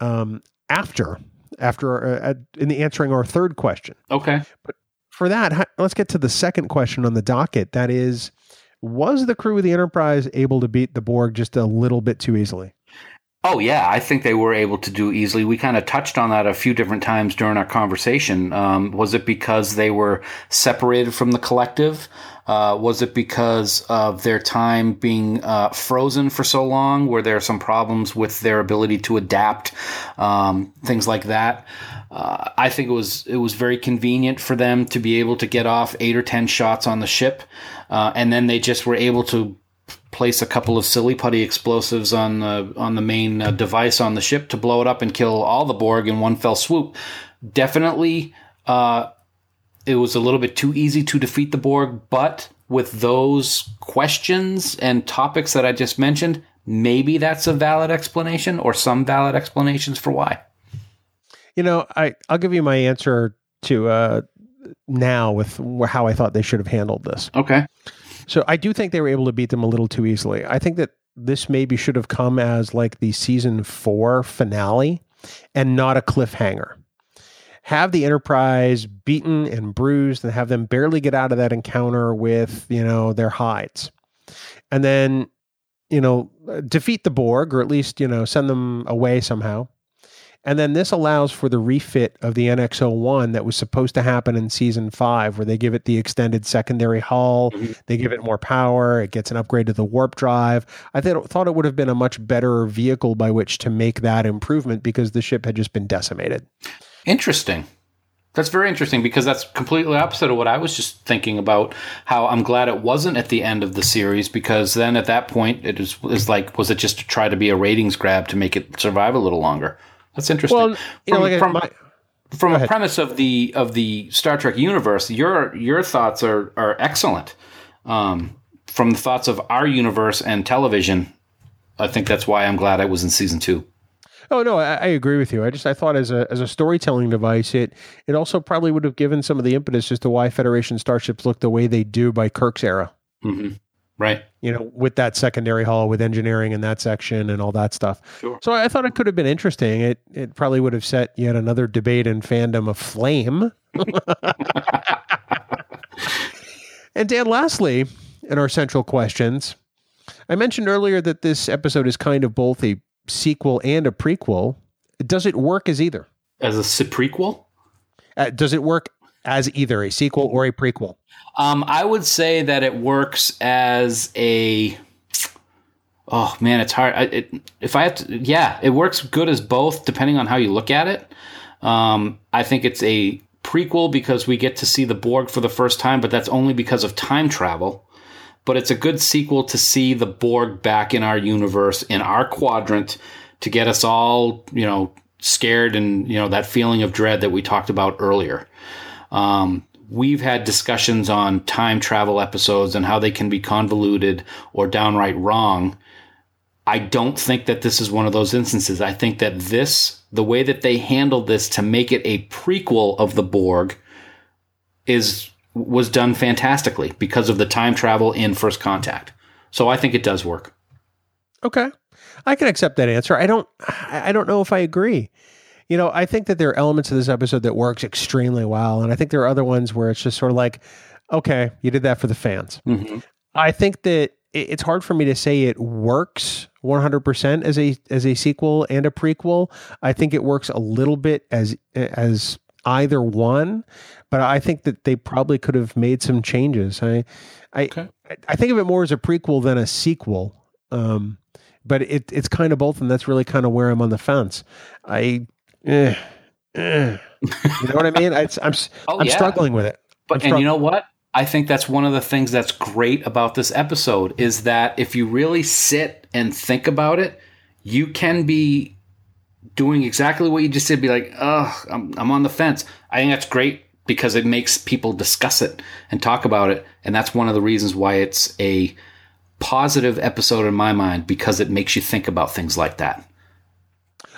um, after after uh, in the answering our third question. Okay. But for that, let's get to the second question on the docket. That is, was the crew of the Enterprise able to beat the Borg just a little bit too easily? Oh yeah, I think they were able to do easily. We kind of touched on that a few different times during our conversation. Um, was it because they were separated from the collective? Uh, was it because of their time being uh, frozen for so long? Were there some problems with their ability to adapt? Um, things like that. Uh, I think it was it was very convenient for them to be able to get off eight or ten shots on the ship, uh, and then they just were able to place a couple of silly putty explosives on the on the main uh, device on the ship to blow it up and kill all the Borg in one fell swoop. Definitely, uh, it was a little bit too easy to defeat the Borg, but with those questions and topics that I just mentioned, maybe that's a valid explanation or some valid explanations for why. You know, I I'll give you my answer to uh, now with how I thought they should have handled this. Okay. So I do think they were able to beat them a little too easily. I think that this maybe should have come as like the season four finale and not a cliffhanger. have the Enterprise beaten and bruised and have them barely get out of that encounter with, you know, their hides. And then, you know, defeat the Borg or at least, you know, send them away somehow. And then this allows for the refit of the NX01 that was supposed to happen in season five, where they give it the extended secondary hull, Mhm. they give it more power, it gets an upgrade to the warp drive. I th- thought it would have been a much better vehicle by which to make that improvement because the ship had just been decimated. Interesting. That's very interesting because that's completely opposite of what I was just thinking about. How I'm glad it wasn't at the end of the series because then at that point it is, is like, was it just to try to be a ratings grab to make it survive a little longer? That's interesting. Well, you know, From- like I- from- my, from a ahead. premise of the of the Star Trek universe, your your thoughts are are excellent. Um, from the thoughts of our universe and television, I think that's why I'm glad I was in season two. Oh no, I, I agree with you. I just I thought as a as a storytelling device, it it also probably would have given some of the impetus as to why Federation starships look the way they do by Kirk's era. hmm Right. You know, with that secondary hall, with engineering in that section and all that stuff. Sure. So I thought it could have been interesting. It it probably would have set yet another debate in fandom aflame. and Dan, lastly, in our central questions, I mentioned earlier that this episode is kind of both a sequel and a prequel. Does it work as either? As a prequel, Uh, does it work as either a sequel or a prequel? um, I would say that it works as a. Oh man, it's hard. I, it, if I have to, yeah, it works good as both, depending on how you look at it. Um, I think it's a prequel because we get to see the Borg for the first time, but that's only because of time travel. But it's a good sequel to see the Borg back in our universe, in our quadrant, to get us all, you know, scared and, you know, that feeling of dread that we talked about earlier. Um, we've had discussions on time travel episodes and how they can be convoluted or downright wrong. I don't think that this is one of those instances. I think that this, the way that they handled this to make it a prequel of the Borg, is was done fantastically because of the time travel in First Contact. So I think it does work. Okay. I can accept that answer. I don't I don't know if I agree. You know, I think that there are elements of this episode that works extremely well and I think there are other ones where it's just sort of like okay, you did that for the fans. Mm-hmm. I think that it's hard for me to say it works 100% as a as a sequel and a prequel. I think it works a little bit as as either one, but I think that they probably could have made some changes. I I Okay. I- think of it more as a prequel than a sequel. Um, but it it's kind of both, and that's really kind of where I'm on the fence. I, eh, eh. you know what I mean? I, I'm Oh, I'm yeah. struggling with it. But and you know what? I think that's one of the things that's great about this episode is that if you really sit and think about it, you can be doing exactly what you just said. Be like, oh, I'm, I'm on the fence. I think that's great because it makes people discuss it and talk about it, and that's one of the reasons why it's a positive episode in my mind because it makes you think about things like that.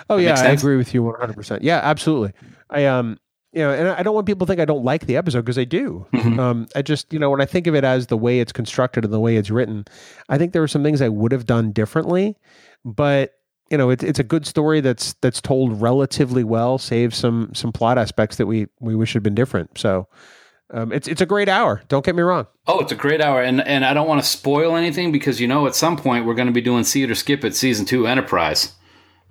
Oh yeah, I agree with you 100. percent Yeah, absolutely. I um, you know, and I don't want people to think I don't like the episode because I do. Mhm. Um, I just you know when I think of it as the way it's constructed and the way it's written, I think there were some things I would have done differently, but you know it's it's a good story that's that's told relatively well, save some some plot aspects that we we wish had been different. So. Um, it's it's a great hour. Don't get me wrong. Oh, it's a great hour, and and I don't want to spoil anything because you know at some point we're going to be doing see it or skip it season two Enterprise.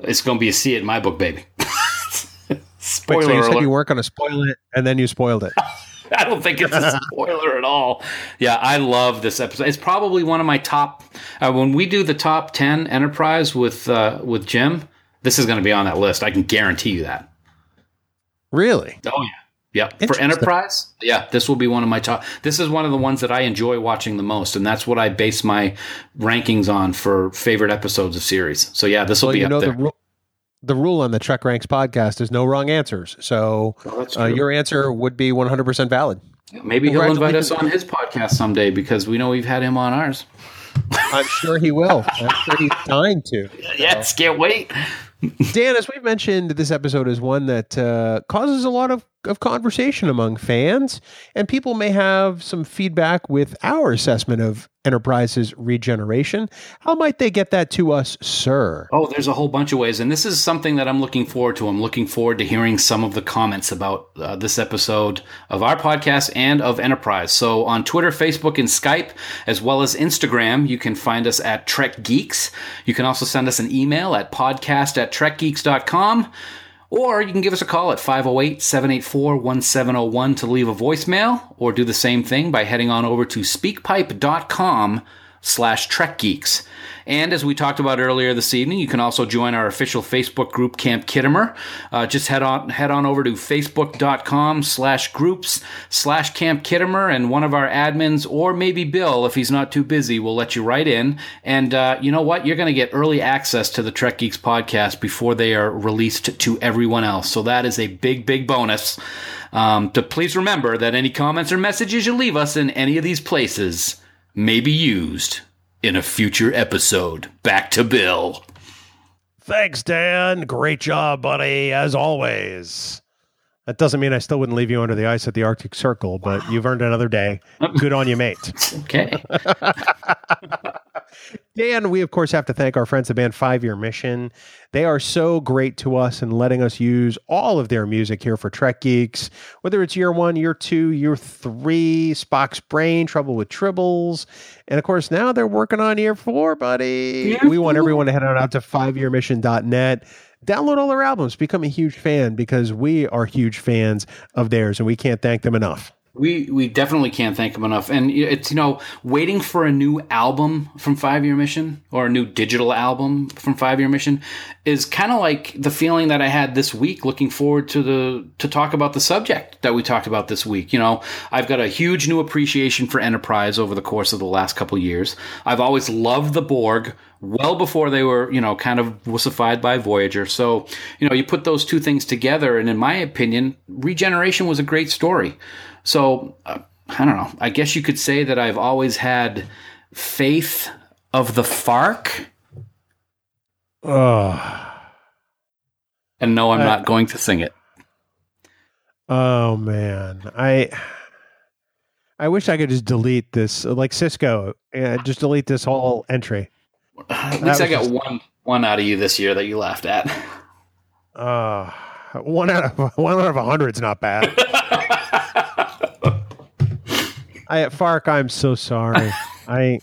It's going to be a C in my book, baby. Wait, Spoiler so you said alert! you weren't going to spoil it, and then you spoiled it. I don't think it's a spoiler at all. Yeah, I love this episode. It's probably one of my top. Uh, when we do the top ten Enterprise with uh, with Jim, this is going to be on that list. I can guarantee you that. Really? Oh yeah. Yeah, for Enterprise, yeah, this will be one of my top. This is one of the ones that I enjoy watching the most, and that's what I base my rankings on for favorite episodes of series. So yeah, this will Well, be you up know there. the rule. The rule on the Trek Ranks podcast is no wrong answers. So Oh, uh, your answer would be 100% valid. Maybe he'll invite us on his podcast someday because we know we've had him on ours. I'm sure he will. I'm sure he's dying to. Yes, can't wait. Dan, as we've mentioned, this episode is one that uh, causes a lot of of conversation among fans, and people may have some feedback with our assessment of Enterprise's regeneration. How might they get that to us, sir? Oh, there's a whole bunch of ways. And this is something that I'm looking forward to. I'm looking forward to hearing some of the comments about uh, this episode of our podcast and of Enterprise. So on Twitter, Facebook, and Skype, as well as Instagram, you can find us at Trek Geeks. You can also send us an email at podcast at trekgeeks.com. Or you can give us a call at 508 784 1701 to leave a voicemail, or do the same thing by heading on over to speakpipe.com slash Trek Geeks. And as we talked about earlier this evening, you can also join our official Facebook group, Camp Khitomer. Uh, just head on head on over to facebook.com slash groups slash Camp Khitomer, and one of our admins, or maybe Bill, if he's not too busy, will let you right in. And uh, you know what? You're going to get early access to the Trek Geeks podcast before they are released to everyone else. So that is a big, big bonus. Um, to please remember that any comments or messages you leave us in any of these places may be used in a future episode. Back to Bill. Thanks, Dan. Great job, buddy, as always. That doesn't mean I still wouldn't leave you under the ice at the Arctic Circle, but you've earned another day. Good on you, mate. Okay. Dan, we of course have to thank our friends at Band Five Year Mission. They are so great to us and letting us use all of their music here for Trek Geeks, whether it's year one, year two, year three, Spock's Brain, Trouble with Tribbles, and of course now they're working on year four, buddy. We want everyone to head on out to fiveyearmission.net. Download all their albums, become a huge fan because we are huge fans of theirs and we can't thank them enough. We we definitely can't thank them enough, and it's you know waiting for a new album from Five Year Mission or a new digital album from Five Year Mission is kind of like the feeling that I had this week, looking forward to the to talk about the subject that we talked about this week. You know, I've got a huge new appreciation for Enterprise over the course of the last couple years. I've always loved the Borg well before they were, you know, kind of wussified by Voyager. So, you know, you put those two things together, and in my opinion, Regeneration was a great story. So, uh, I don't know. I guess you could say that I've always had faith of the FARC. Oh, And no, I'm not going to sing it. oh man. I I wish I could just delete this like Sisko. Yeah, just delete this whole entry. At least I got just- one one out of you this year that you laughed at. Uh one out of one out of a hundred is not bad. I Fark, I'm so sorry. I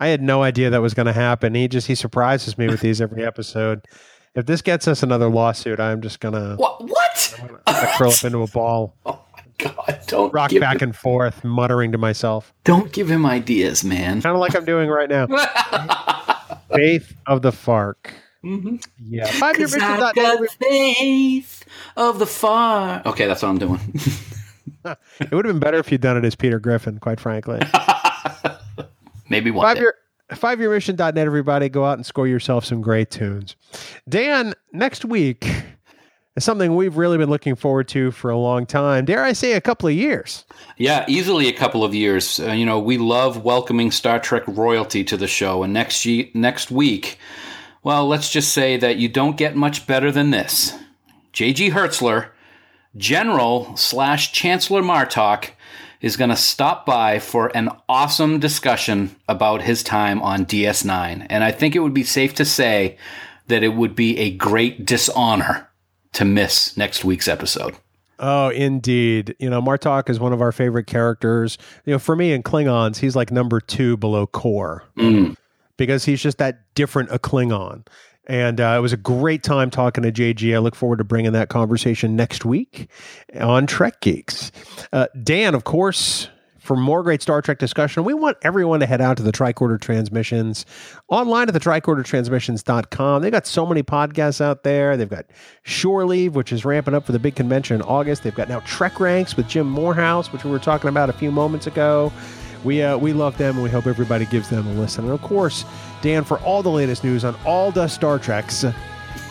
I had no idea that was going to happen. He just he surprises me with these every episode. If this gets us another lawsuit, I'm just gonna What? What? i curl up into a ball, Oh my god! Don't rock give, back and forth, muttering to myself, Don't give him ideas, man. kind of like I'm doing right now. Faith of the Fark. Mm-hmm. Yeah, five year mission. I dot got faith of the Fark. Okay, that's what I'm doing. It would have been better if you'd done it as Peter Griffin, quite frankly. Maybe one five day. year five year mission.net everybody go out and score yourself some great tunes dan next week is something we've really been looking forward to for a long time dare i say a couple of years Yeah, easily a couple of years. Uh, you know, we love welcoming Star Trek royalty to the show, and next ye- next week, well, let's just say that you don't get much better than this. J.G. Hertzler, General slash Chancellor Martok, is going to stop by for an awesome discussion about his time on DS9, and I think it would be safe to say that it would be a great dishonor to miss next week's episode. oh indeed. You know martok is one of our favorite characters. You know for me in klingons he's like number two below Kor mm. because he's just that different a klingon and uh, it was a great time talking to JG. I look forward to bringing that conversation next week on Trek Geeks. Uh, Dan, of course, for more great Star Trek discussion, we want everyone to head out to the Tricorder Transmissions online at the tricordertransmissions.com. They've got so many podcasts out there. They've got Shore Leave, which is ramping up for the big convention in August. They've got now Trek Ranks with Jim Morehouse, which we were talking about a few moments ago. We, uh, we love them and we hope everybody gives them a listen. And of course, Dan, for all the latest news on all the Star Treks,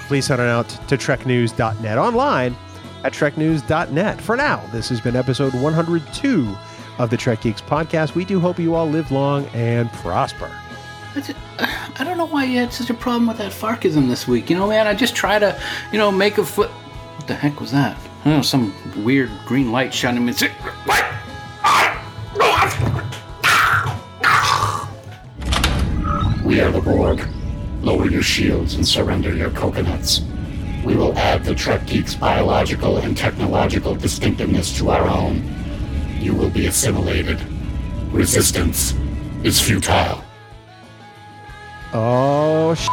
please head on out to treknews.net online at treknews.net. For now, this has been episode 102 of the Trek Geeks podcast. We do hope you all live long and prosper. I don't know why you had such a problem with that Farkism this week. You know, man, I just try to, you know, make a foot. What the heck was that? I don't know, some weird green light shining me. What? We are the Borg. Lower your shields and surrender your coconuts. We will add the Trek Geek's biological and technological distinctiveness to our own. You will be assimilated. Resistance is futile. Oh, sh-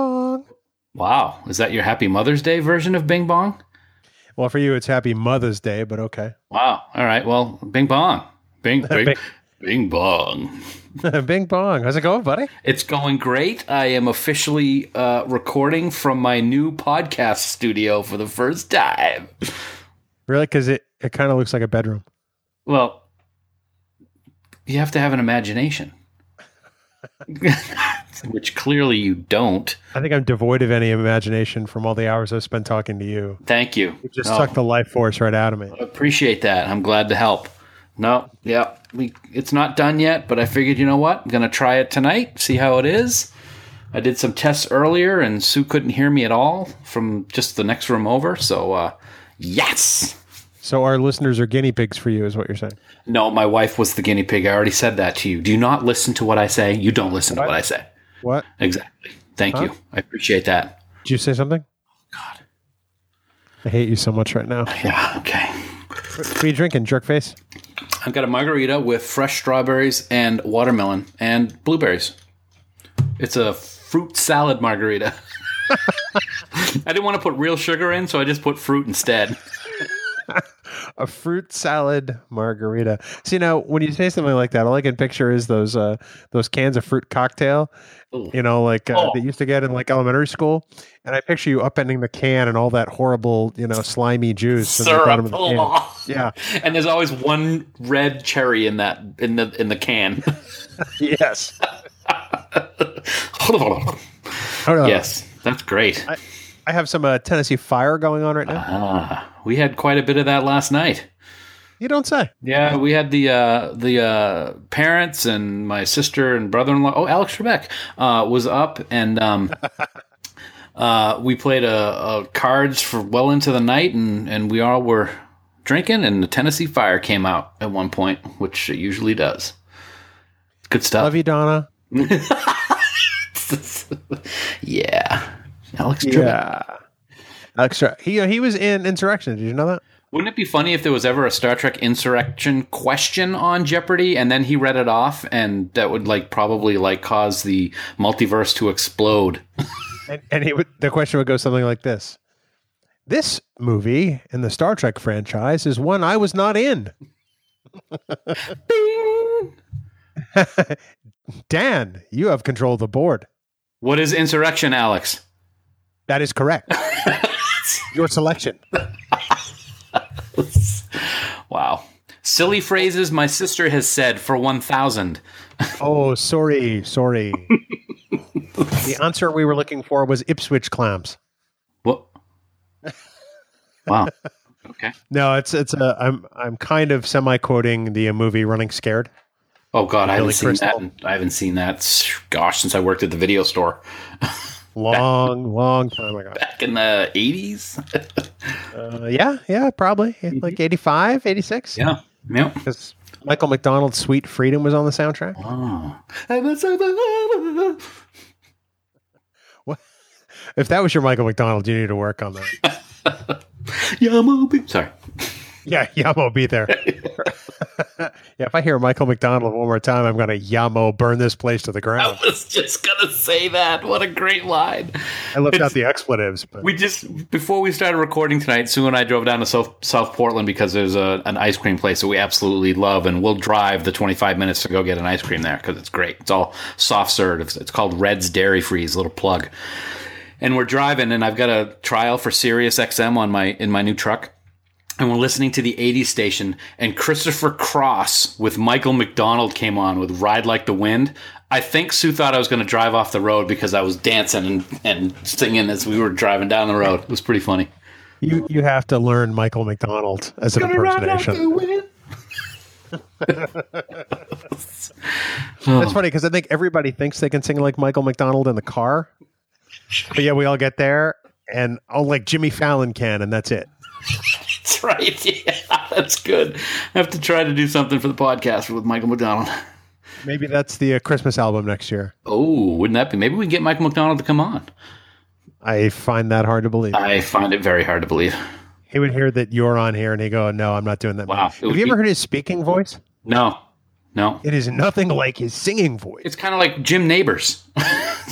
bong. Wow, is that your Happy Mother's Day version of Bing Bong? Well, for you, it's Happy Mother's Day, but okay. Wow. All right. Well, Bing Bong. Bing Bing Bing. Bing Bong. Bing bong. How's it going, buddy? It's going great. I am officially uh, recording from my new podcast studio for the first time. Really? Because it, it kind of looks like a bedroom. Well, you have to have an imagination, which clearly you don't. I think I'm devoid of any imagination from all the hours I've spent talking to you. Thank you. You just Oh, sucked the life force right out of me. appreciate that. I'm glad to help. No, yeah, we it's not done yet, but I figured, you know what? I'm gonna try it tonight, see how it is. I did some tests earlier, and Sue couldn't hear me at all from just the next room over. So, uh, yes. So our listeners are guinea pigs for you, is what you're saying. No, my wife was the guinea pig. I already said that to you. Do you not listen to what I say? You don't listen to what I say. What? Exactly. Thank you. I appreciate that. Did you say something? Oh, God. I hate you so much right now. Yeah. Okay. What are you drinking, jerk face? I've got a margarita with fresh strawberries and watermelon and blueberries. It's a fruit salad margarita. I didn't want to put real sugar in, so I just put fruit instead. A fruit salad margarita. See now, when you say something like that, all I can picture is those uh, those cans of fruit cocktail. Ooh. You know, like uh, Oh. they used to get in like elementary school, and I picture you upending the can and all that horrible, you know, slimy juice in the bottom of the can. Oh. Yeah. And there's always one red cherry in that in the in the can. Yes. Hold on. yes, that's great. I have some uh, Tennessee Fire going on right now. Ah, we had quite a bit of that last night. You don't say. Yeah, we had the uh, the uh, parents and my sister and brother in law. Oh, Alex Trebek uh, was up, and um, uh, we played a, a cards for well into the night, and and we all were drinking, and the Tennessee Fire came out at one point, which it usually does. Good stuff. Love you, Donna. yeah, Alex Trebek. Yeah. Extra. He uh, he was in Insurrection. Did you know that? Wouldn't it be funny if there was ever a Star Trek Insurrection question on Jeopardy and then he read it off and that would like probably like cause the multiverse to explode? And, and he would, the question would go something like this: This movie in the Star Trek franchise is one I was not in. Dan, you have control of the board. What is insurrection, Alex? That is correct. Your selection. Wow. Silly phrases my sister has said for 1000. Oh, sorry, sorry. the answer we were looking for was Ipswich clams. What? Wow. Okay. No, it's it's a I'm I'm kind of semi quoting the uh, movie Running Scared. Oh god, I haven't Billy seen that. Crystal. in- I haven't seen that. Gosh, since I worked at the video store Long, long time ago. back in the 80s. Uh, yeah, yeah, probably like 85, 86. yeah. Yeah. because Michael McDonald's "Sweet Freedom" was on the soundtrack. Oh. If that was your Michael McDonald, you need to work on that. Yeah, movie. Sorry. Yeah, Yah Mo be there. yeah, if I hear Michael McDonald one more time, I'm going to Yah Mo burn this place to the ground. I was just gonna say that. What a great line. I left out the expletives, but We just before we started recording tonight, Sue and I drove down to South South Portland because there's a, an ice cream place that we absolutely love, and we'll drive the 25 minutes to go get an ice cream there because it's great. It's all soft serve. It's, it's called Red's Dairy Freeze. Little plug. And we're driving, and I've got a trial for Sirius XM on my in my new truck. And we're listening to the 80s station, and Christopher Cross with Michael McDonald came on with Ride Like the Wind. I think Sue thought I was going to drive off the road because I was dancing and, and singing as we were driving down the road. It was pretty funny. you you have to learn Michael McDonald as an impersonation. That's funny because I think everybody thinks they can sing like Michael McDonald in the car, but yeah, we all get there and oh, like Jimmy Fallon can, and that's it. That's right. Yeah, that's good. I have to try to do something for the podcast with Michael McDonald. Maybe that's the uh, Christmas album next year. Oh, wouldn't that be? Maybe we can get Michael McDonald to come on. I find that hard to believe. I find it very hard to believe. he would hear that you're on here and he go, "No, I'm not doing that." Wow. Have you ever heard his speaking voice? No, no. It is nothing like his singing voice. It's kind of like Jim Nabors.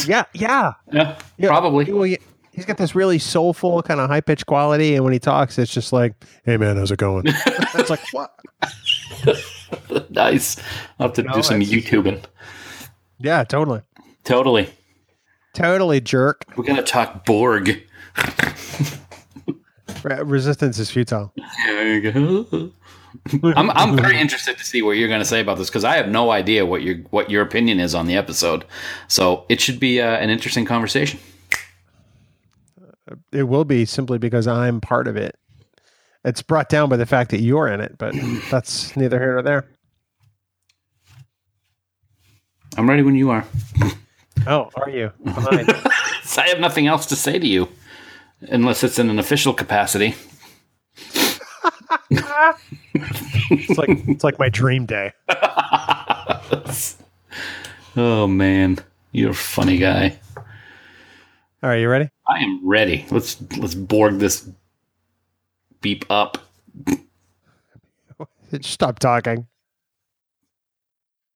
yeah, yeah. yeah, Yeah. probably. Well, yeah, he's got this really soulful, kind of high pitched quality, and when he talks, it's just like, "Hey, man, how's it going?" it's like, what? nice. I'll have to do some YouTubing. Yeah, totally, Totally. totally jerk. We're gonna talk Borg. Resistance is futile. There you go. I'm I'm very interested to see what you're going to say about this because I have no idea what your what your opinion is on the episode. So it should be uh, an interesting conversation. It will be simply because I'm part of it. It's brought down by the fact that you're in it, but that's neither here nor there. I'm ready when you are. Oh, are you? Fine. I have nothing else to say to you, unless it's in an official capacity. it's like it's like my dream day. Oh man, you're a funny guy. All right, you ready? I am ready. Let's let's Borg this beep up. Stop talking.